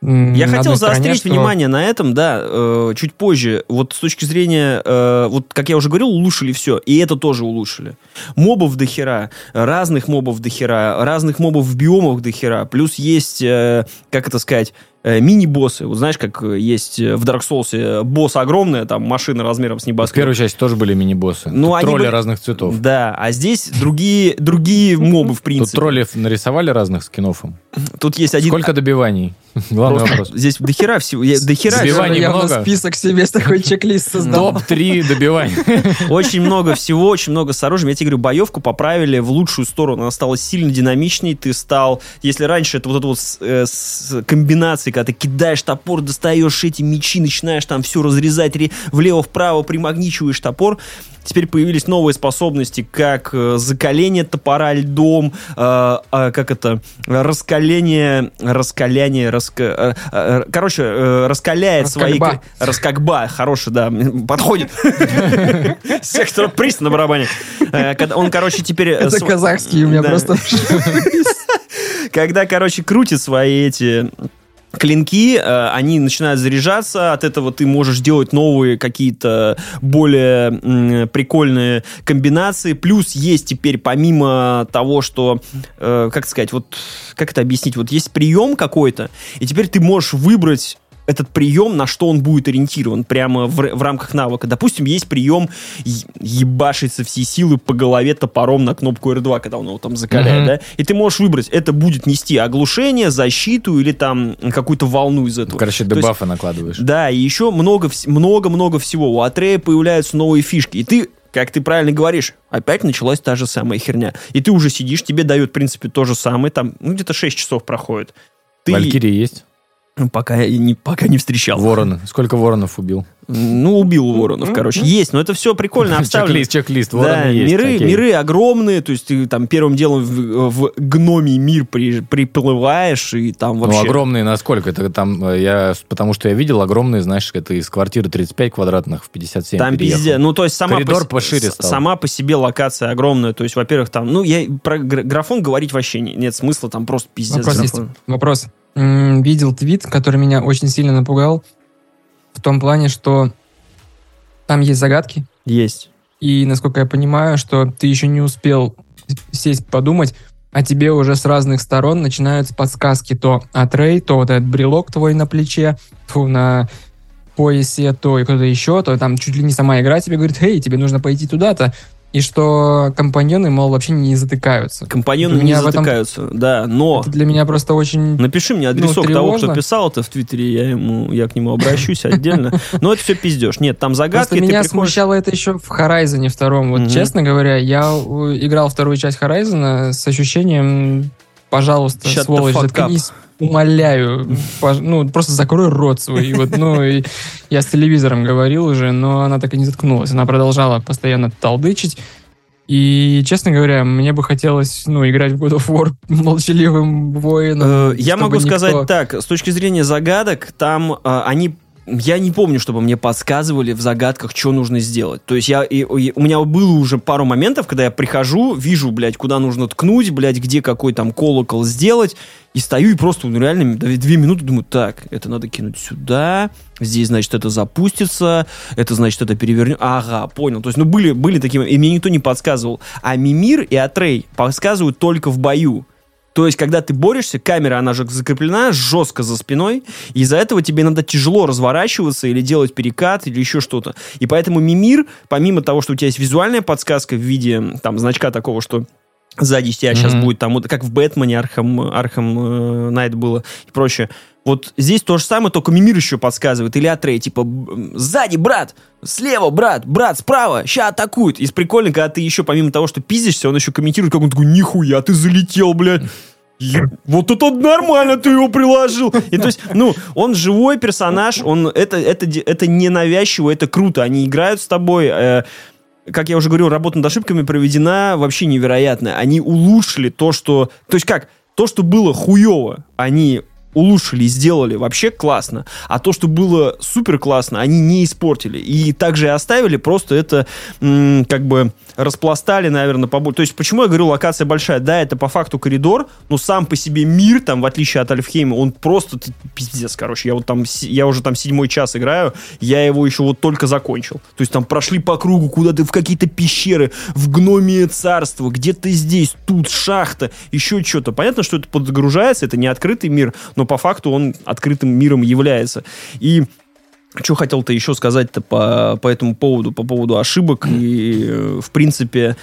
Я
на
хотел
одной стороне,
заострить
что-
внимание на этом, да, э, чуть позже. Вот с точки зрения, э, вот как я уже говорил, улучшили все, и это тоже улучшили. Мобов до хера, разных мобов до хера, разных мобов в биомах до хера, плюс есть, э, как это сказать, мини-боссы. Вот знаешь, как э, есть э, в Dark Souls э, босс огромная, там машина размером с
В
небоскреб.
первой части тоже были мини-боссы.
Ну,
Тут
они
тролли
были-
разных цветов.
Да, а здесь другие, другие мобы, в
Тут
принципе.
тролли нарисовали разных скинов им.
Тут есть один...
Сколько добиваний? [laughs] Главный
Просто
вопрос.
Здесь до хера всего. я- До хера
Забивай. Добиваний
явно
много?
список себе с такой чек-лист [laughs] создал.
Топ-3 добиваний. [laughs]
Очень много всего, очень много с оружием. Я тебе говорю, боевку поправили в лучшую сторону. Она стала сильно динамичней. Ты стал... Если раньше это вот это вот с, э, с комбинацией, когда ты кидаешь топор, достаешь эти мечи, начинаешь там все разрезать ре- влево-вправо, примагничиваешь топор. Теперь появились новые способности, как э, закаление топора льдом, э, а, как это, раскаление, раскаляние, раска- э, э, короче, э, раскаляет свои...
Раскальба.
Раскагба, хороший, да, подходит. Сектор приз на барабане. Он, короче, теперь...
Это казахский у меня просто...
Когда, короче, крутит свои эти клинки, э, они начинают заряжаться, от этого ты можешь делать новые какие-то более прикольные комбинации. Плюс есть теперь, помимо того, что, э, как сказать, вот, как это объяснить, вот есть прием какой-то, и теперь ты можешь выбрать этот прием, на что он будет ориентирован, прямо в, в рамках навыка. Допустим, есть прием е- ебашиться все силы по голове топором на кнопку R2, когда он его там закаляет,
Мгм.
да? И ты можешь выбрать, это будет нести оглушение, защиту или там какую-то волну из этого.
Короче,
То есть-
дебафы накладываешь.
Да, и еще много, вс- много-много всего. У Атрея появляются новые фишки. И ты, как ты правильно говоришь, опять началась та же самая херня. И ты уже сидишь, тебе дают, в принципе, то же самое. Там, ну, где-то 6 часов проходит. Ты
Валькирии есть?
Ну, пока, я не, пока не встречал.
Вороны. Сколько воронов убил?
Ну, убил воронов, короче. Есть, но это все прикольно [laughs] обставлено.
Чек-лист, чек-лист.
Да,
Вороны есть.
миры,
окей.
миры огромные, то есть ты там первым делом в, в гномий мир при- приплываешь, и там вообще...
Ну, огромные насколько? Это там, э, я, потому что я видел огромные, знаешь, это из квартиры 35 квадратных в 57
Там
переехал.
пиздец. Ну, то есть сама
Коридор
по,
пошире стал.
сама по себе локация огромная. То есть, во-первых, там, ну, я про гра- графон говорить вообще не- нет смысла, там просто пиздец.
Вопрос есть.
графон.
Вопрос. Видел твит, который меня очень сильно напугал. В том плане, что там есть загадки.
Есть.
И, насколько я понимаю, что ты еще не успел сесть подумать, а тебе уже с разных сторон начинаются подсказки. То от Рэй, то вот этот брелок твой на плече, фу, на поясе, то и кто-то еще, то там чуть ли не сама игра тебе говорит, эй, тебе нужно пойти туда-то. И что компаньоны, мол, вообще не затыкаются.
Компаньоны не
в этом-
затыкаются, да, но...
Это для меня просто очень...
Напиши мне адресок
Ну,
того, кто писал это в Твиттере, я, ему, я к нему обращусь отдельно. [laughs] Но это все пиздешь. Нет, там загадки,
Просто меня
приходишь-
смущало это еще в Horizon втором. Вот
Мгм.
честно говоря, я играл вторую часть Horizon с ощущением, пожалуйста,
Shut
сволочь, заткнись, умоляю, ну просто закрой рот свой. И Вот, ну и я с телевизором говорил уже, но она так и не заткнулась. Она продолжала постоянно толдычить. И, честно говоря, мне бы хотелось, ну, играть в God of War [laughs] молчаливым воином.
Э, Я могу
никто-
сказать так, с точки зрения загадок, там э, они я не помню, чтобы мне подсказывали в загадках, что нужно сделать. То есть я, и- и у меня было уже пару моментов, когда я прихожу, вижу, блядь, куда нужно ткнуть, блядь, где какой там колокол сделать, и стою и просто ну, реально две, минуты думаю, так, это надо кинуть сюда, здесь, значит, это запустится, это, значит, это перевернет. Ага, понял. То есть, ну, были, были такие, и мне никто не подсказывал. А Мимир и Атрей подсказывают только в бою. То есть, когда ты борешься, камера, она же закреплена жестко за спиной, и из-за этого тебе надо тяжело разворачиваться или делать перекат, или еще что-то. И поэтому Мимир, помимо того, что у тебя есть визуальная подсказка в виде там значка такого, что сзади тебя сейчас
Мгм.
будет там, вот как в Бэтмене, Arkham, Arkham э, Knight было и прочее. Вот здесь то же самое, только Мимир еще подсказывает. Или Атрей, типа, сзади, брат, слева, брат, брат, справа, ща атакуют. И с прикольно, когда ты еще, помимо того, что пиздишься, он еще комментирует, как он такой, нихуя, ты залетел, блядь. Вот это нормально ты его приложил. И то есть, ну, он живой персонаж, он это, это, это не навязчиво, это круто. Они играют с тобой. э, как я уже говорил, работа над ошибками проведена вообще невероятно. Они улучшили то, что... То есть как? То, что было хуево, они улучшили, сделали вообще классно. А то, что было супер классно, они не испортили. И также и оставили, просто это как бы распластали, наверное, побольше. То есть, почему я говорю, локация большая? Да, это по факту коридор, но сам по себе мир, там, в отличие от Альфхейма, он просто пиздец, короче. Я вот там, я уже там седьмой час играю, я его еще вот только закончил. То есть, там прошли по кругу куда-то в какие-то пещеры, в гномие царство, где-то здесь, тут шахта, еще что-то. Понятно, что это подгружается, это не открытый мир, но по факту он открытым миром является. И что хотел-то еще сказать-то по, по этому поводу, по поводу ошибок и, э, в принципе,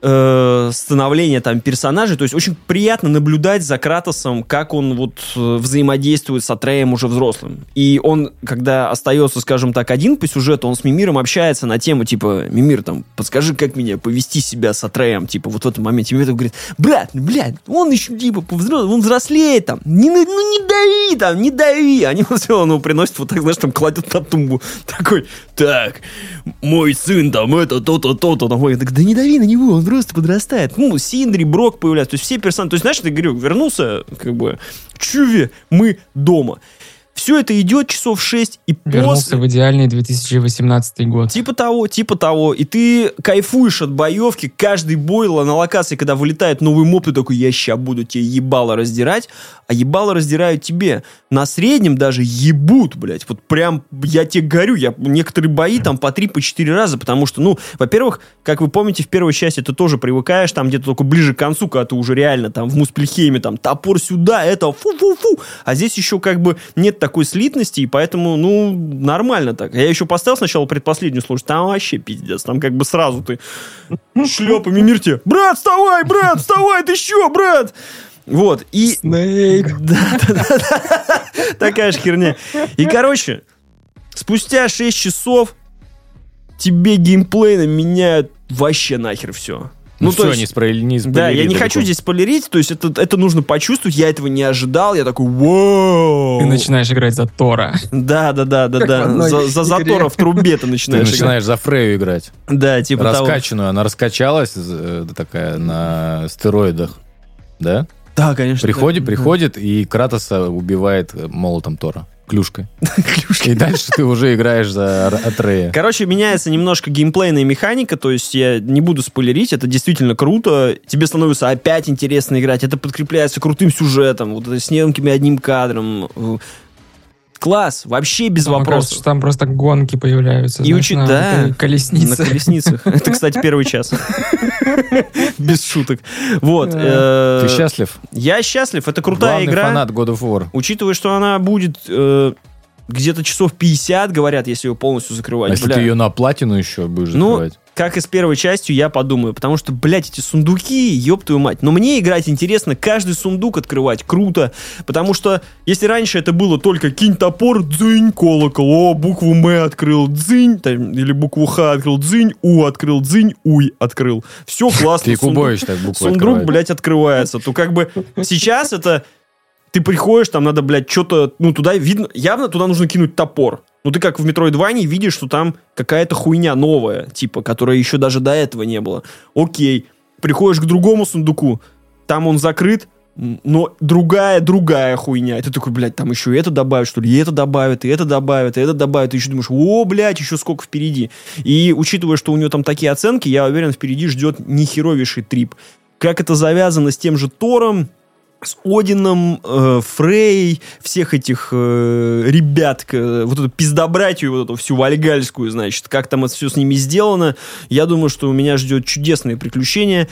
становления там персонажей. То есть очень приятно наблюдать за Кратосом, как он вот э, взаимодействует с Атреем уже взрослым. И он, когда остается, скажем так, один по сюжету, он с Мимиром общается на тему, типа, Мимир, там, подскажи, как мне повести себя с Атреем, типа, вот в этом моменте. Мимир говорит, брат, ну, блядь, он еще, типа, повзро- он взрослеет, там, не, ну не дави, там, не дави. Они вот все, он его приносит, вот так, знаешь, там, кладет на тумбу. Такой, так, мой сын там, это, то-то, то-то. Там, да не дави на него, он просто подрастает. Ну, Синдри, Брок появляются, то есть все персонажи. То есть, знаешь, ты говорю, вернулся, как бы, чуве, мы дома. Все это идет часов 6, и
Вернулся
после...
в идеальный 2018 год.
Типа того, типа того. И ты кайфуешь от боевки. Каждый бой на локации, когда вылетает новый моп, ты такой, я ща буду тебе ебало раздирать. А ебало раздирают тебе. На среднем даже ебут, блядь. Вот прям, я тебе горю. Я, некоторые бои там по 3 по 4 раза, потому что, ну, во-первых, как вы помните, в первой части ты тоже привыкаешь, там где-то только ближе к концу, когда ты уже реально там в Муспельхейме, там, топор сюда, это фу-фу-фу. А здесь еще как бы нет такой слитности, и поэтому, ну, нормально так. Я еще поставил сначала предпоследнюю слушать, там вообще пиздец, там как бы сразу ты шлепами мир тебе, брат, вставай, брат, вставай, ты что, брат? Вот, и...
Снейк. [laughs]
Да, да, да, да. Такая же херня. И, короче, спустя 6 часов тебе геймплейно меняют вообще нахер все.
Ну, все,
есть-
не, спойлери, не
да, я не
далеко.
хочу здесь спойлерить, то есть это, это нужно почувствовать, я этого не ожидал, я такой, вау.
Ты начинаешь играть за Тора.
Да, да, да, да, да. За, за
игре.
затора в трубе ты
Ты
начинаешь играть.
начинаешь за Фрею играть.
Да, типа того.
Раскачанную. Она раскачалась э, такая на стероидах. Да?
Да, конечно.
Приходит,
да.
приходит, и Кратоса убивает молотом Тора. Клюшкой.
Клюшки.
И дальше ты уже играешь за Атрея.
Короче, меняется немножко геймплейная механика, то есть я не буду спойлерить, это действительно круто. Тебе становится опять интересно играть, это подкрепляется крутым сюжетом, вот это съемками одним кадром. Класс, вообще без
окажется,
вопросов.
что там просто гонки появляются.
И
знаешь,
учи-
на
да.
этой
На колесницах. [laughs] Это, кстати, первый час. [laughs] Без шуток. Вот. э,
Ты счастлив?
Я счастлив, это крутая игра.
фанат God of War.
Учитывая, что она будет э, где-то часов 50, говорят, если ее полностью
А
закрывать.
если
Бля.
ты ее на платину еще будешь
Ну,
закрывать?
Как и с первой частью, я подумаю. Потому что, блядь, эти сундуки, ёб твою мать. Но мне играть интересно, каждый сундук открывать. Круто. Потому что, если раньше это было только кинь топор, дзынь, колокол, о, букву М открыл, дзынь, там, или букву Х открыл, дзынь, У открыл, дзынь, Уй открыл. Все классно.
Ты Кубович так буквы
Сундук, блядь, открывается. То как бы сейчас это... Ты приходишь, там надо, блядь, что-то... Ну, туда видно... Явно туда нужно кинуть топор. Ну, ты как в Metroidvania видишь, что там какая-то хуйня новая, типа, которая еще даже до этого не было. Окей, приходишь к другому сундуку, там он закрыт, но другая, другая хуйня. И ты такой, блядь, там еще и это добавят, что ли, и это добавят, и это добавят, и это добавят. И еще думаешь, о, блядь, еще сколько впереди. И учитывая, что у него там такие оценки, я уверен, впереди ждет нехеровейший трип. Как это завязано с тем же Тором, с Одином, э, Фрей, всех этих э, ребят, э, вот эту пиздобратью, вот эту всю вальгальскую, значит, как там это все с ними сделано, я думаю, что у меня ждет чудесное приключение.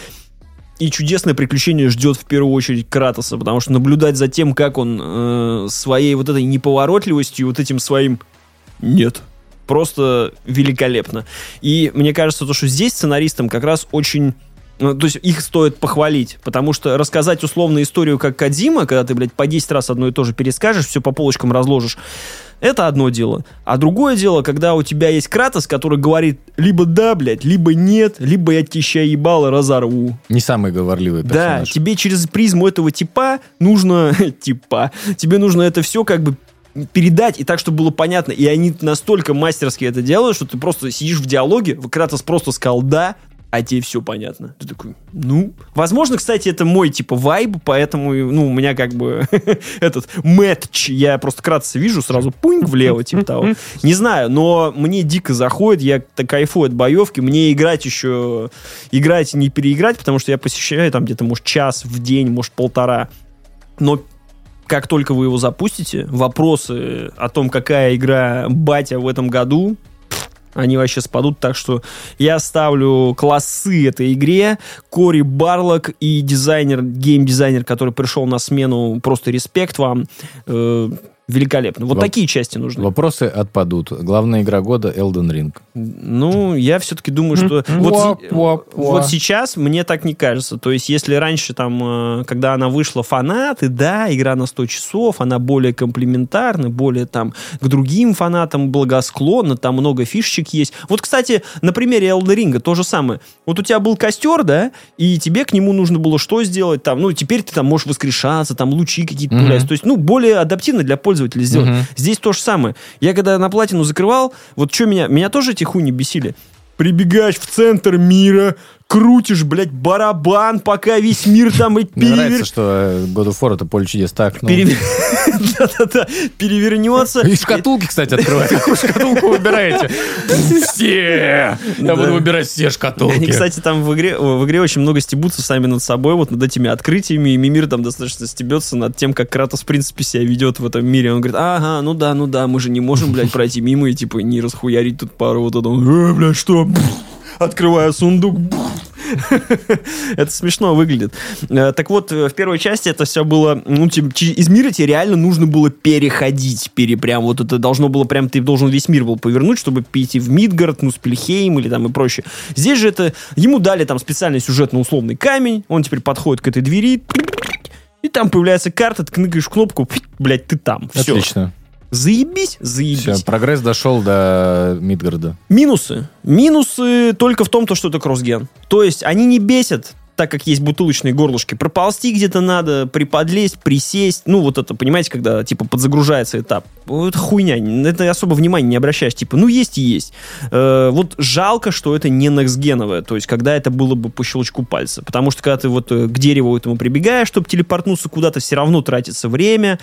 И чудесное приключение ждет в первую очередь Кратоса, потому что наблюдать за тем, как он э, своей вот этой неповоротливостью, вот этим своим «нет», просто великолепно. И мне кажется, то, что здесь сценаристам как раз очень то есть их стоит похвалить, потому что рассказать условно историю как Кадима, когда ты, блядь, по 10 раз одно и то же перескажешь, все по полочкам разложишь, это одно дело. А другое дело, когда у тебя есть Кратос, который говорит либо да, блядь, либо нет, либо я тебе ща ебало разорву.
Не самый говорливый персонаж.
Да, тебе через призму этого типа нужно... [laughs] типа. Тебе нужно это все как бы передать и так, чтобы было понятно. И они настолько мастерски это делают, что ты просто сидишь в диалоге, Кратос просто сказал «да», а тебе все понятно. Ты такой, ну... Возможно, кстати, это мой, типа, вайб, поэтому, ну, у меня как бы [laughs] этот мэтч, я просто кратко вижу, сразу пуньк влево, типа того. Не знаю, но мне дико заходит, я так кайфую от боевки, мне играть еще... Играть и не переиграть, потому что я посещаю там где-то, может, час в день, может, полтора. Но как только вы его запустите, вопросы о том, какая игра батя в этом году, они вообще спадут, так что я ставлю классы этой игре. Кори Барлок и дизайнер, геймдизайнер, который пришел на смену, просто респект вам. Великолепно. Вот
Воп-
такие части нужны.
Вопросы отпадут. Главная игра года Elden Ring.
Ну, я все-таки думаю, что вот, вот сейчас мне так не кажется. То есть, если раньше там, э, когда она вышла, фанаты, да, игра на 100 часов, она более комплементарна, более там к другим фанатам благосклонна, там много фишечек есть. Вот, кстати, на примере Elden Ring то же самое. Вот у тебя был костер, да, и тебе к нему нужно было что сделать там, ну, теперь ты там можешь воскрешаться, там лучи какие-то появляются. То есть, ну, более адаптивно для пользователя сделать.
Мгм.
Здесь то же самое. Я когда на платину закрывал, вот что меня, меня тоже эти хуйни бесили. Прибегаешь в центр мира, крутишь, блядь, барабан, пока весь мир там и
Мне
перевер...
нравится, что э, God of War это поле чудес. Так, ну...
перевер- [laughs] Да-да-да, перевернется.
И шкатулки, кстати, открывают. [laughs] Какую шкатулку выбираете? Все! Я буду выбирать все шкатулки.
Они, кстати, там в игре, в игре очень много стебутся сами над собой, вот над этими открытиями, и Мимир там достаточно стебется над тем, как Кратос, в принципе, себя ведет в этом мире. Он говорит, ага, ну да, ну да, мы же не можем, блядь, пройти мимо и, типа, не расхуярить тут пару вот это. Э, блядь, что? Открываю сундук. [laughs] Это смешно выглядит. Э, Так вот, э, в первой части это все было... Ну, из мира тебе реально нужно было переходить. Пере, прям вот это должно было прям... Ты должен весь мир был повернуть, чтобы перейти в Мидгард, ну, Спельхейм или там и прочее. Здесь же это... Ему дали там специальный сюжетно-условный камень. Он теперь подходит к этой двери. И там появляется карта, ты кныкаешь кнопку, блядь, ты там. Все.
Отлично.
Заебись, заебись.
Все, прогресс дошел до Мидгарда.
Минусы. Минусы только в том, то, что это кроссген. То есть они не бесят, так как есть бутылочные горлышки. Проползти где-то надо, приподлезть, присесть. Ну, вот это, понимаете, когда, типа, подзагружается этап. Это хуйня. На Это особо внимания не обращаешь. Типа, ну, есть и есть. Э, вот жалко, что это не некстгеновое. То есть, когда это было бы по щелчку пальца. Потому что, когда ты вот э, к дереву этому прибегаешь, чтобы телепортнуться куда-то, все равно тратится время.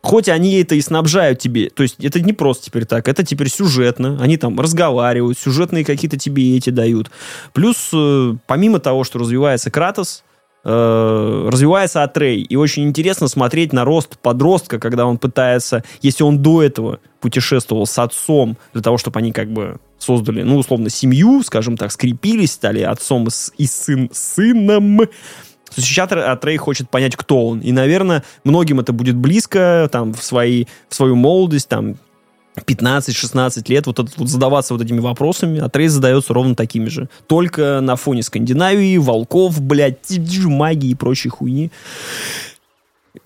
Хоть они это и снабжают тебе, то есть это не просто теперь так, это теперь сюжетно, они там разговаривают, сюжетные какие-то тебе эти дают. Плюс, э, помимо того, что развивается Кратос, э, развивается Атрей. И очень интересно смотреть на рост подростка, когда он пытается, если он до этого путешествовал с отцом, для того, чтобы они как бы создали, ну, условно, семью, скажем так, скрепились, стали отцом и, сын, сыном, то сейчас Ат- Атрей хочет понять, кто он. И, наверное, многим это будет близко, там, в, свои, в свою молодость, там, 15-16 лет, вот, этот, вот задаваться вот этими вопросами, Атрей задается ровно такими же. Только на фоне Скандинавии, волков, блядь, магии и прочей хуйни.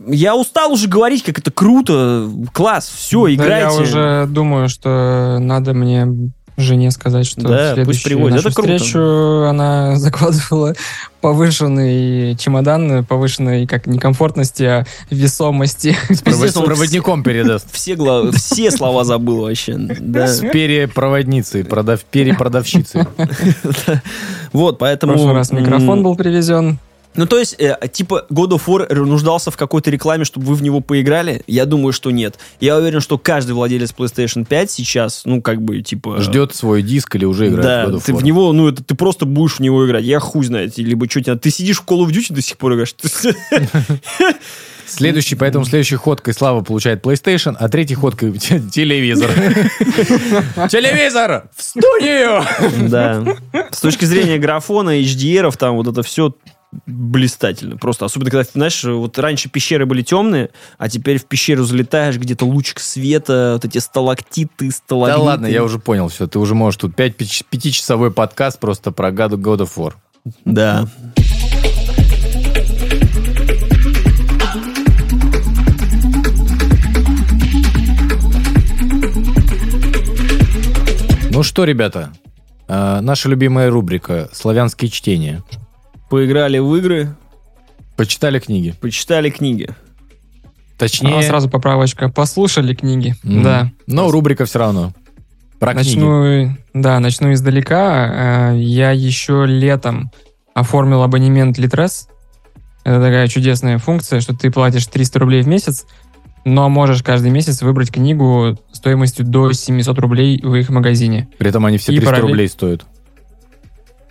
Я устал уже говорить, как это круто, класс, все,
Да
играйте.
я уже думаю, что надо мне жене сказать, что
Да,
в
пусть привозит.
нашу
Это круто.
встречу она [laughs] закладывала повышенный чемодан, повышенной как некомфортности, а весомости.
С [laughs] проводником передаст.
Все, гла- все слова забыл вообще. Да.
С перепроводницей, продав, перепродавщицей. [laughs]
Вот,
В
поэтому...
прошлый раз микрофон был привезен.
Ну, то есть, э, типа, God of War нуждался в какой-то рекламе, чтобы вы в него поиграли? Я думаю, что нет. Я уверен, что каждый владелец PlayStation 5 сейчас, ну, как бы, типа...
Ждет свой диск или уже играет
Да,
в God of
ты
War.
в него, ну, это ты просто будешь в него играть. Я хуй знает. Либо что тебе... Ты сидишь в Call of Duty до сих пор играешь.
Следующий, поэтому следующей ходкой Слава получает PlayStation, а третьей ходкой [laughs] те- телевизор. [laughs] Телевизор! В студию!
Да. С точки зрения графона, HDR, там вот это все блистательно. Просто, особенно когда, знаешь, вот раньше пещеры были темные, а теперь в пещеру залетаешь, где-то лучик света, вот эти сталактиты,
Да
сталагмиты.
ладно, я уже понял все. Ты уже можешь тут 5 пятичасовой подкаст просто про God God of War.
Да.
Ну что, ребята, э, наша любимая рубрика «Славянские чтения».
Поиграли в игры,
Почитали книги.
почитали книги.
Точнее,
А, сразу поправочка. Послушали книги.
м,
Да.
но рубрика все равно. Про книги.
Начну, да, начну издалека. Э, Я еще летом оформил абонемент Litres. Это такая чудесная функция, что ты платишь 300 рублей в месяц, но можешь каждый месяц выбрать книгу стоимостью до 700 рублей в их магазине.
При этом они все
И
300
параллель-
рублей стоят.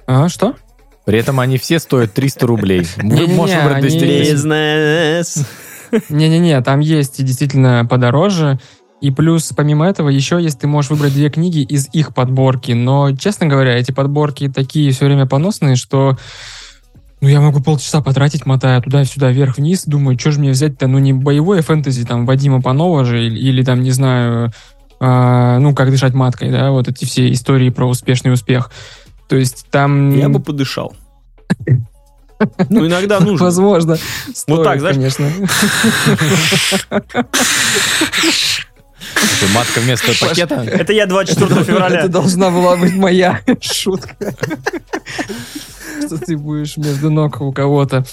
А, что?
При этом они все стоят 300 рублей. Вы
Не-не-не,
можете выбрать
они-
200.
Бизнес.
Не-не-не, там есть и действительно подороже. И плюс, помимо этого, еще есть, ты можешь выбрать две книги из их подборки. Но, честно говоря, эти подборки такие все время поносные, что ну, я могу полчаса потратить, мотая туда-сюда, вверх-вниз, думаю, что же мне взять-то, ну, не боевое фэнтези, там, Вадима Панова же, или, или там, не знаю, а, ну, как дышать маткой, да, вот эти все истории про успешный успех. То есть там...
Я бы подышал. [laughs] Ну, иногда нужно.
Возможно.
Вот так,
стоит,
знаешь,
конечно.
Матка вместо пакета.
Это я 24
Это
февраля.
должна была быть моя [laughs] шутка. [laughs] Что ты будешь между ног у кого-то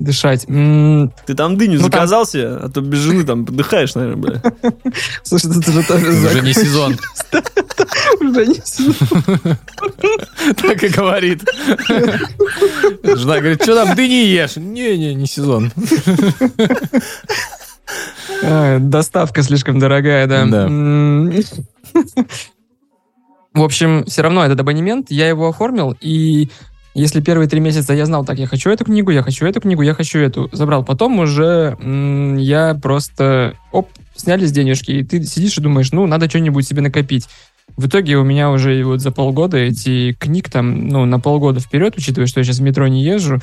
дышать. М,
Ты там дыню
Ну, там-
заказал себе, а то без жены там подыхаешь, наверное, бля.
Слушай, это же тоже [laughs]
Уже не сезон.
уже не сезон.
Так и говорит. Жена говорит, что там, дыни ешь? Не-не, не сезон.
А, Доставка слишком дорогая, да.
Да.
В общем, все равно этот абонемент, я его оформил, и если первые три месяца я знал, так, я хочу эту книгу, я хочу эту книгу, я хочу эту, забрал. Потом уже м, я просто, оп, снялись денежки, и ты сидишь и думаешь, ну, надо что-нибудь себе накопить. В итоге у меня уже вот за полгода эти книг там, ну, на полгода вперед, учитывая, что я сейчас в метро не езжу,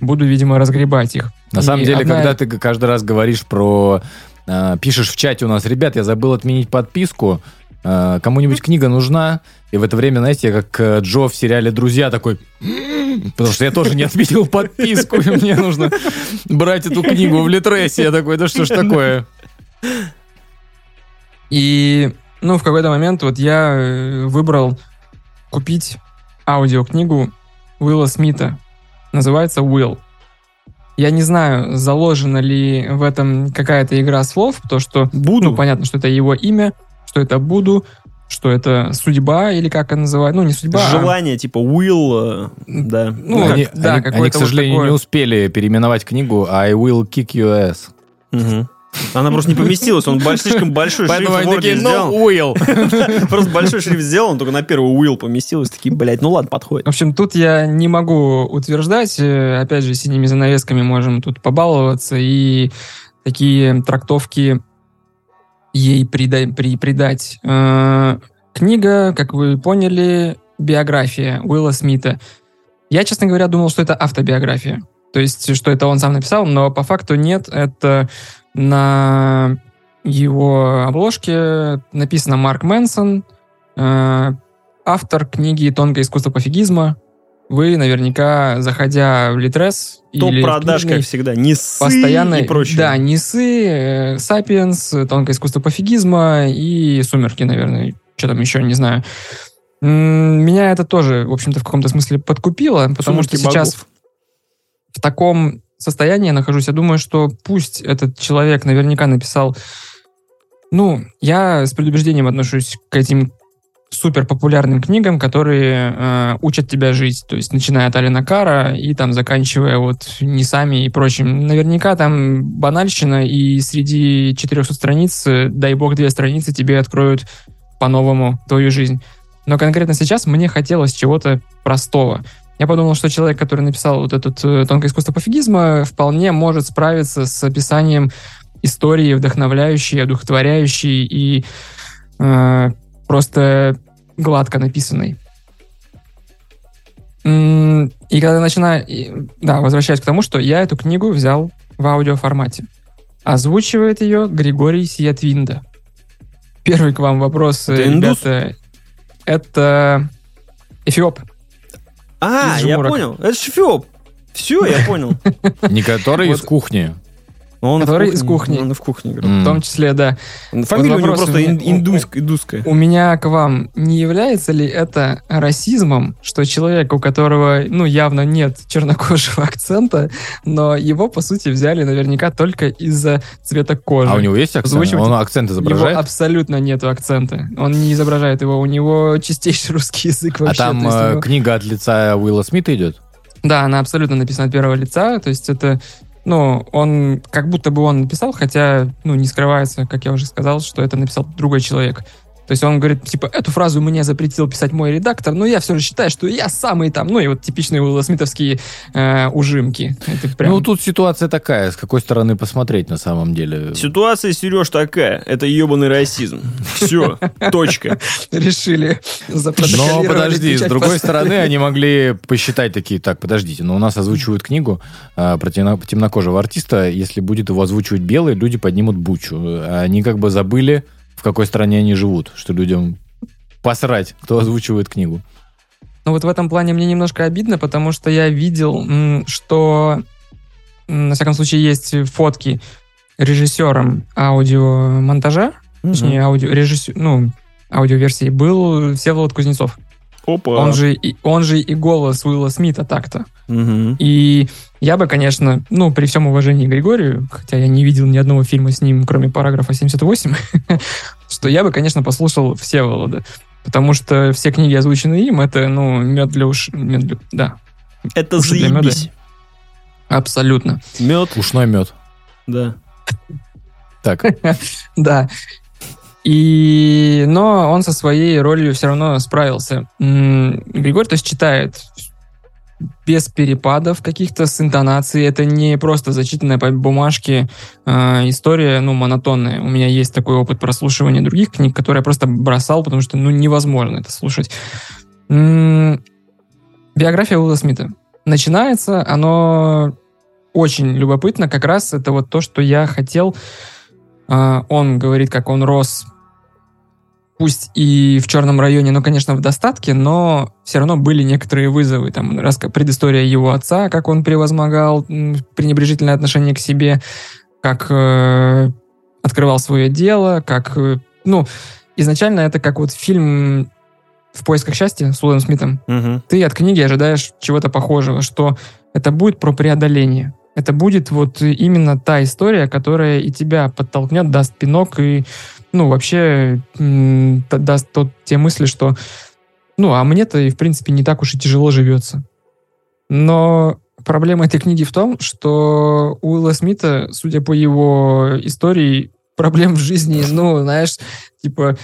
буду, видимо, разгребать их.
На самом
И
деле,
одна-
когда ты каждый раз говоришь про... э, пишешь в чате у нас, ребят, я забыл отменить подписку, кому-нибудь книга нужна, и в это время, знаете, я как э, Джо в сериале «Друзья» такой, «М-м-м», потому что я тоже не отменил подписку, и мне нужно брать эту книгу в Литресе. Я такой, да что ж такое?
И, ну, в какой-то момент вот я э, выбрал купить аудиокнигу Уилла Смита. Называется «Уилл». Я не знаю, заложена ли в этом какая-то игра слов, то, что,
Буду.
ну, понятно, что это его имя, что это «буду», что это судьба, или как это называют, ну, не судьба, а-
Желание, типа, will, э, да.
Ну,
Ну,
как-
они,
да,
они- они, к
вот
сожалению,
такое.
не успели переименовать книгу I will kick your ass.
Мгм. Она просто не поместилась, он слишком большой шрифт
Поэтому они такие,
сделал.
ну, will. [laughs]
Просто большой шрифт сделал, он только на первый will поместилось. Такие, блядь, ну ладно, подходит.
В общем, тут я не могу утверждать. э, Опять же, синими занавесками можем тут побаловаться и такие трактовки ей прида- при- придать. Э, Книга, как вы поняли, биография Уилла Смита. Я, честно говоря, думал, что это автобиография. То есть, что это он сам написал, но по факту нет. Это на его обложке написано Марк Мэнсон, э, автор книги «Тонкое искусство пофигизма». Вы наверняка, заходя в Литрес
Топ
или в
продаж,
книжный,
как всегда. Не ссы
постоянно,
и прочее.
да, Нисы, Сапиенс, Тонкое искусство пофигизма и Сумерки, наверное, что там еще, не знаю. Меня это тоже, в общем-то, в каком-то смысле подкупило, потому
Сумерки
что сейчас
богов.
в таком состоянии я нахожусь. Я думаю, что пусть этот человек наверняка написал... Ну, я с предубеждением отношусь к этим супер популярным книгам, которые э, учат тебя жить. То есть, начиная от Алина Кара и там заканчивая вот Нисами и прочим. Наверняка там банальщина, и среди 400 страниц, э, дай бог, две страницы тебе откроют по-новому твою жизнь. Но конкретно сейчас мне хотелось чего-то простого. Я подумал, что человек, который написал вот этот э, «Тонкое искусство пофигизма», вполне может справиться с описанием истории, вдохновляющей, одухотворяющей и э, просто гладко написанной. М, И когда начинаю... Да, возвращаюсь к тому, что я эту книгу взял в аудиоформате. Озвучивает ее Григорий Сиятвинда. Первый к вам вопрос,
Это
э,
индус?
ребята. Это Эфиоп.
А, я понял. Это Шефиоп. Все, я понял.
Не который из
Вот.
Кухни.
Он в
Который из кухни.
Он в кухне играл.
М.
В том числе, да.
Фамилия у него просто
у меня-
ин- индуйск- индусская.
У меня к вам, не является ли это расизмом, что человек, у которого, ну, явно нет чернокожего [laughs] акцента, но его, по сути, взяли наверняка только из-за цвета кожи.
А у него есть акцент?
Озвучивать-
Он акцент
Его
изображает?
абсолютно нету акцента. Он не изображает его, у него чистейший [laughs] русский язык
А
вообще.
там
то есть
э,
его-
книга от лица Уилла Смита идет?
Да, она абсолютно написана от первого лица, то есть это, ну, он, как будто бы он написал, хотя, ну, не скрывается, как я уже сказал, что это написал другой человек. То есть он говорит, типа, эту фразу мне запретил писать мой редактор, но я все же считаю, что я самый там, ну, и вот типичные уиллосмитовские э, ужимки. Это прям...
Ну, тут ситуация такая, с какой стороны посмотреть на самом деле.
Ситуация, Сереж, такая. Это ебаный расизм. Все. [laughs] Точка.
решили
Но подожди, с другой стороны, они могли посчитать такие, так, подождите, но у нас озвучивают книгу а, про темно- темнокожего артиста, если будет его озвучивать белый, люди поднимут бучу. А Они как бы забыли, в какой стране они живут, что людям посрать, кто озвучивает книгу.
Ну вот в этом плане мне немножко обидно, потому что я видел, что, на всяком случае, есть фотки режиссером аудиомонтажа, точнее, аудио, режиссер, ну, аудиоверсии, был Всеволод Кузнецов.
Опа.
Он, же, и- он же и голос Уилла Смита так-то.
Мгм.
И я бы, конечно, ну, при всем уважении к Григорию, хотя я не видел ни одного фильма с ним, кроме параграфа 78, [laughs] что я бы, конечно, послушал Всеволода. Потому что все книги, озвученные им, это, ну, мед для уш... мед для- Да,
Это
Уши
заебись.
абсолютно.
Мед,
Ушной мед.
да.
Так, [laughs]
Да. И... Но он со своей ролью все равно справился. Григорий, то есть, читает без перепадов каких-то с интонацией. Это не просто зачитанная по бумажке э, история, ну, монотонная. У меня есть такой опыт прослушивания других книг, которые я просто бросал, потому что, ну, невозможно это слушать. М, Биография Уилла Смита. Начинается оно очень любопытно. Как раз это вот то, что я хотел а, Он говорит, как он рос, пусть и в черном районе, но, конечно, в достатке, но все равно были некоторые вызовы. Там раска- предыстория его отца, как он превозмогал пренебрежительное отношение к себе, как э, открывал свое дело, как... э, ну, изначально это как вот фильм «В поисках счастья» с Уиллом Смитом
Мгм.
ты от книги ожидаешь чего-то похожего, что это будет про преодоление. Это будет вот именно та история, которая и тебя подтолкнет, даст пинок и, ну, вообще даст тот, те мысли, что, ну, а мне-то, и, в принципе, не так уж и тяжело живется. Но проблема этой книги в том, что у Уилла Смита, судя по его истории, проблем в жизни, ну, знаешь, типа,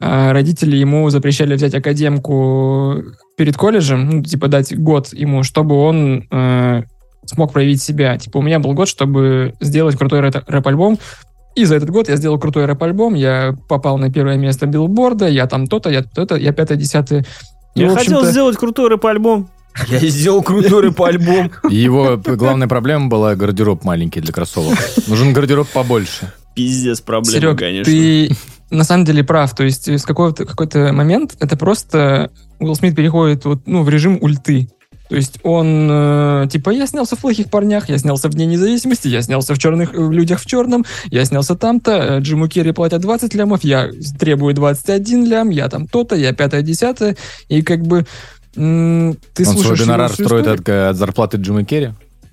а, родители ему запрещали взять академку перед колледжем, ну, типа дать год ему, чтобы он э, смог проявить себя. Типа у меня был год, чтобы сделать крутой рэп- рэп-альбом, и за этот год я сделал крутой рэп-альбом, я попал на первое место билборда, я там то-то, я то-то, я пятое-десятое.
Я хотел сделать крутой рэп-альбом. Я сделал крутой рэп-альбом. [laughs]
его главная проблема была гардероб маленький для кроссовок. Нужен гардероб побольше.
Пиздец проблема,
Серег,
конечно.
ты на самом деле прав. То есть с какого-то какой-то момент это просто Уилл Смит переходит вот, ну, в режим ульты. То есть он, э, типа, я снялся в плохих парнях, я снялся в Дне независимости, я снялся в черных в людях в черном, я снялся там-то, э, Джиму Керри платят 20 лямов, я требую 21 лям, я там то-то, я пятое-десятое, и как бы м, ты
Он свой
слушаешь его
гонорар строит от, от зарплаты Джима Керри?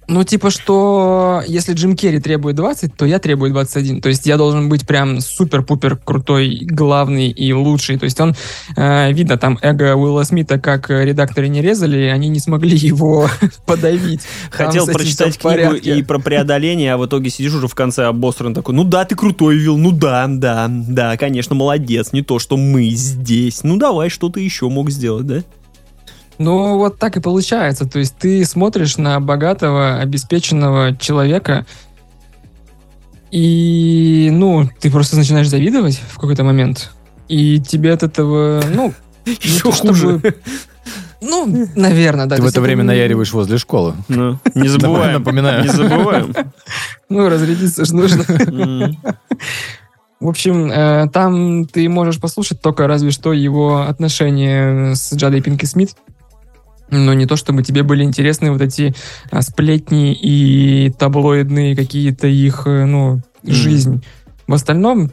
Ну, типа, что если Джим Керри требует 20, то я требую 21. То есть я должен быть прям супер-пупер крутой, главный и лучший. То есть он, э, видно, там эго Уилла Смита, как редакторы не резали, они не смогли его [laughs] подавить.
Хотел прочитать книгу и про преодоление, а в итоге сидишь уже в конце обостран такой, ну да, ты крутой, Вил, ну да, да, да, конечно, молодец, не то, что мы здесь. Ну давай, что ты еще мог сделать, да?
Ну, вот так и получается. То есть ты смотришь на богатого, обеспеченного человека, и, ну, ты просто начинаешь завидовать в какой-то момент. И тебе от этого, ну, [laughs]
Еще
чтобы-
хуже.
Ну, наверное, да.
Ты в это время наяриваешь возле школы.
Ну, не [laughs] забываем.
Напоминаю.
Не забываем. [laughs]
Ну, разрядиться же нужно. В общем, э, там ты можешь послушать только разве что его отношения с Джадой Пинки Смит. Но не то, чтобы тебе были интересны вот эти а, сплетни и таблоидные какие-то их, э, ну, жизнь. В остальном,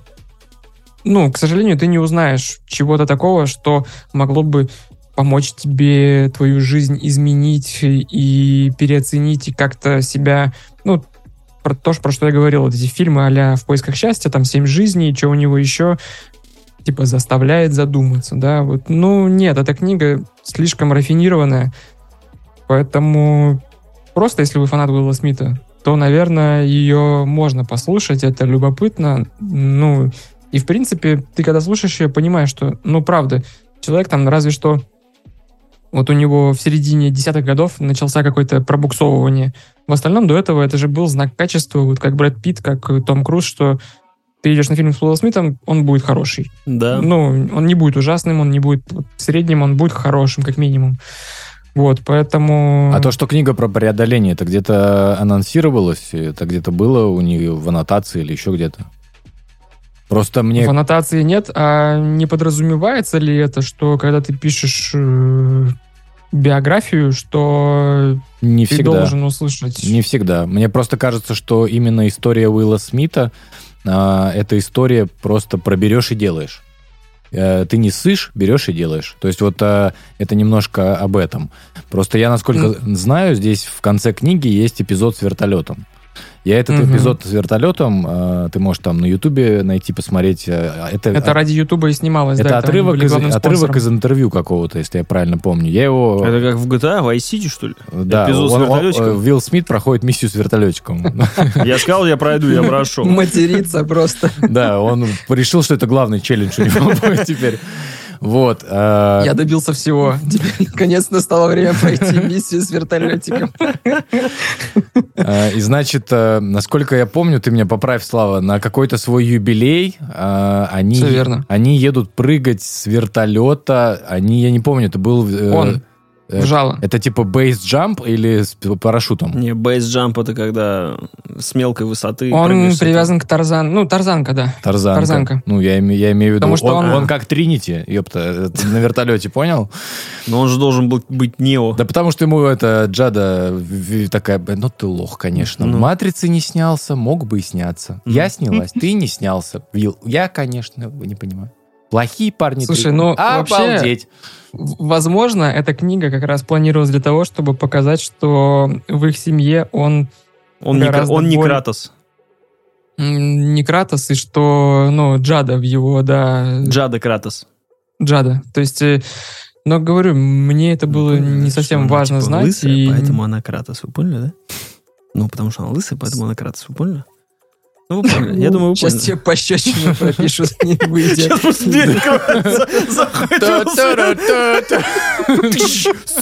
ну, к сожалению, ты не узнаешь чего-то такого, что могло бы помочь тебе твою жизнь изменить и переоценить и как-то себя, ну, про то, про что я говорил, вот эти фильмы а «В поисках счастья», там «Семь жизней», что у него еще, типа, заставляет задуматься, да, вот, ну, нет, эта книга слишком рафинированная, поэтому просто, если вы фанат Уилла Смита, то, наверное, ее можно послушать, это любопытно, ну, и, в принципе, ты когда слушаешь ее, понимаешь, что, ну, правда, человек там разве что вот у него в середине десятых годов начался какое-то пробуксовывание. В остальном до этого это же был знак качества, вот как Брэд Питт, как Том Круз, что ты идешь на фильм с Уиллом Смитом, он будет хороший.
Да.
Ну, он не будет ужасным, он не будет средним, он будет хорошим, как минимум. Вот, поэтому...
А то, что книга про преодоление, это где-то анонсировалось? Это где-то было у нее в аннотации или еще где-то? Просто мне...
В аннотации нет, а не подразумевается ли это, что когда ты пишешь э, биографию, что
Не
ты
всегда.
должен услышать...
Не всегда. Мне просто кажется, что именно история Уилла Смита а, это история просто про берешь и делаешь. Э, Ты не сышь, берешь и делаешь. То есть вот а, это немножко об этом. Просто я, насколько знаю, здесь в конце книги есть эпизод с вертолетом. Я этот
Мгм.
эпизод с вертолетом, а, ты можешь там на Ютубе найти, посмотреть. а, Это,
Это ради Ютуба и снималось,
это
да, это
отрывок, из, отрывок из интервью какого-то, если я правильно помню. Я его...
Это как в GTA, Vice City, что ли?
Да,
эпизод с
он- он-
вертолетиком?
э, Вилл Смит проходит миссию с вертолетчиком. [laughs]
Я сказал, я пройду, я прошел.
Материться просто.
Да, он решил, что это главный челлендж у него [laughs] будет теперь. Вот. э,
Я добился всего. [laughs] Теперь наконец настало время пройти миссию с вертолетиком.
э, И значит, э, насколько я помню, ты меня поправь, Слава, на какой-то свой юбилей э, они, они едут прыгать с вертолета. Они, я не помню, это был...
Он.
Э,
Вжало.
Это типа бейс-джамп или с парашютом?
Не, бейсджамп это когда с мелкой высоты
Он привязан к Тарзан. Ну, Тарзанка, да.
Тарзанка.
Тарзанка.
Ну, я, име- я имею в виду,
Потому что
он,
он-
он как Тринити, ёпта, это на вертолете, понял?
Но он же должен был быть Нео.
Да потому что ему это Джада в- в- такая, «Б, ну ты лох, конечно.
Ну.
В «Матрице» не снялся, мог бы и сняться. Я снялась, ты не снялся. Вил, я, конечно, не понимаю. Плохие парни.
Слушай, ну, вообще-
Обалдеть.
В- Возможно, эта книга как раз планировалась для того, чтобы показать, что в их семье он
Он не, он не Кратос.
не Кратос, и что, ну, Джада в его, да,
Джада Кратос.
Джада. То есть, э, но говорю, мне это было не совсем
Ну, Что она,
важно
типа,
знать.
лысая,
и-
поэтому она Кратос. Вы поняли, да? Ну, потому что она лысая, поэтому она Кратос. Вы поняли? Ну, вы поняли. Я думаю, вы
Сейчас
поняли.
тебе пощечину пропишут, не выйдет.
Сейчас просто дверь заходит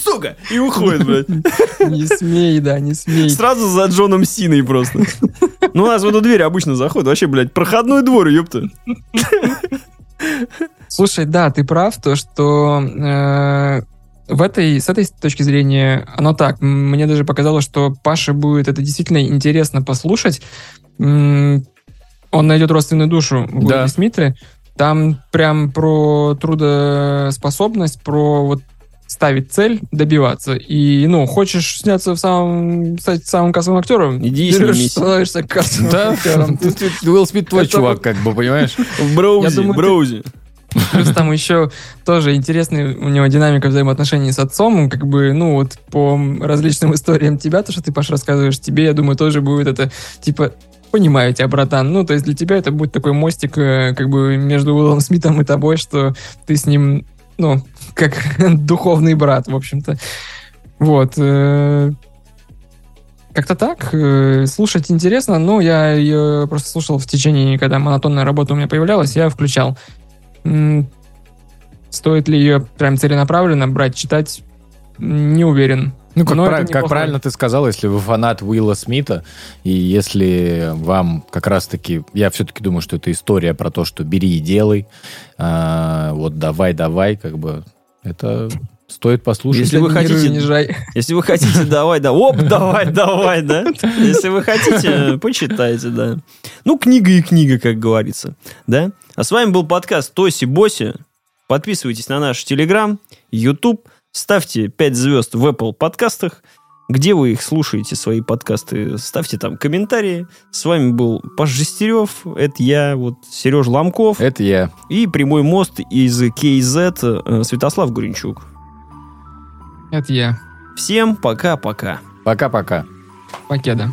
сука, и уходит, блядь.
Не смей, да, не смей.
Сразу за Джоном Синой просто. Ну, у нас в эту дверь обычно заходит. Вообще, блядь, проходной двор, ёпта.
Слушай, да, ты прав, то, что э, в этой, с этой точки зрения оно так. Мне даже показалось, что Паше будет это действительно интересно послушать. Он найдет родственную душу в
Да.
Смите. Там прям про трудоспособность, про вот ставить цель добиваться. И, ну, хочешь сняться в самом, стать самым кассовым актером,
Иди снимись.
становишься кассовым
Да,
актером.
Уилл Смит твой чувак, как бы, понимаешь? [laughs]
В броузе,
ты-
броузе.
Плюс там еще тоже интересная у него динамика взаимоотношений с отцом. Как бы, ну, вот по различным историям тебя, то, что ты, Паш, рассказываешь, тебе, я думаю, тоже будет это, типа, понимаю тебя, братан. Ну, то есть для тебя это будет такой мостик, э, как бы, между Уиллом Смитом и тобой, что ты с ним, ну, как [laughs] духовный брат, в общем-то. Вот. э, Как-то так. э, Слушать интересно, но я ее просто слушал в течение, когда монотонная работа у меня появлялась, я включал. Стоит ли ее прям целенаправленно брать, читать? Не уверен.
Ну, как, прав- как правильно ты сказал, если вы фанат Уилла Смита, и если вам как раз-таки, я все-таки думаю, что это история про то, что бери и делай, а, вот давай, давай, как бы, это стоит послушать.
Если вы хотите-
унижай. [laughs]
Если вы хотите, давай, да. Оп, давай, давай, да. Если вы хотите, почитайте, да. Ну, книга и книга, как говорится, да. А с вами был подкаст Тоси Боси. Подписывайтесь на наш Телеграм, YouTube, ставьте 5 звезд в Apple подкастах. Где вы их слушаете, свои подкасты, ставьте там комментарии. С вами был Паш Жестерев, это я, вот Сереж Ломков
Это я.
и прямой мост из KZ э, Святослав Гуренчук.
Это я.
Всем пока-пока.
Пока-пока.
Покеда.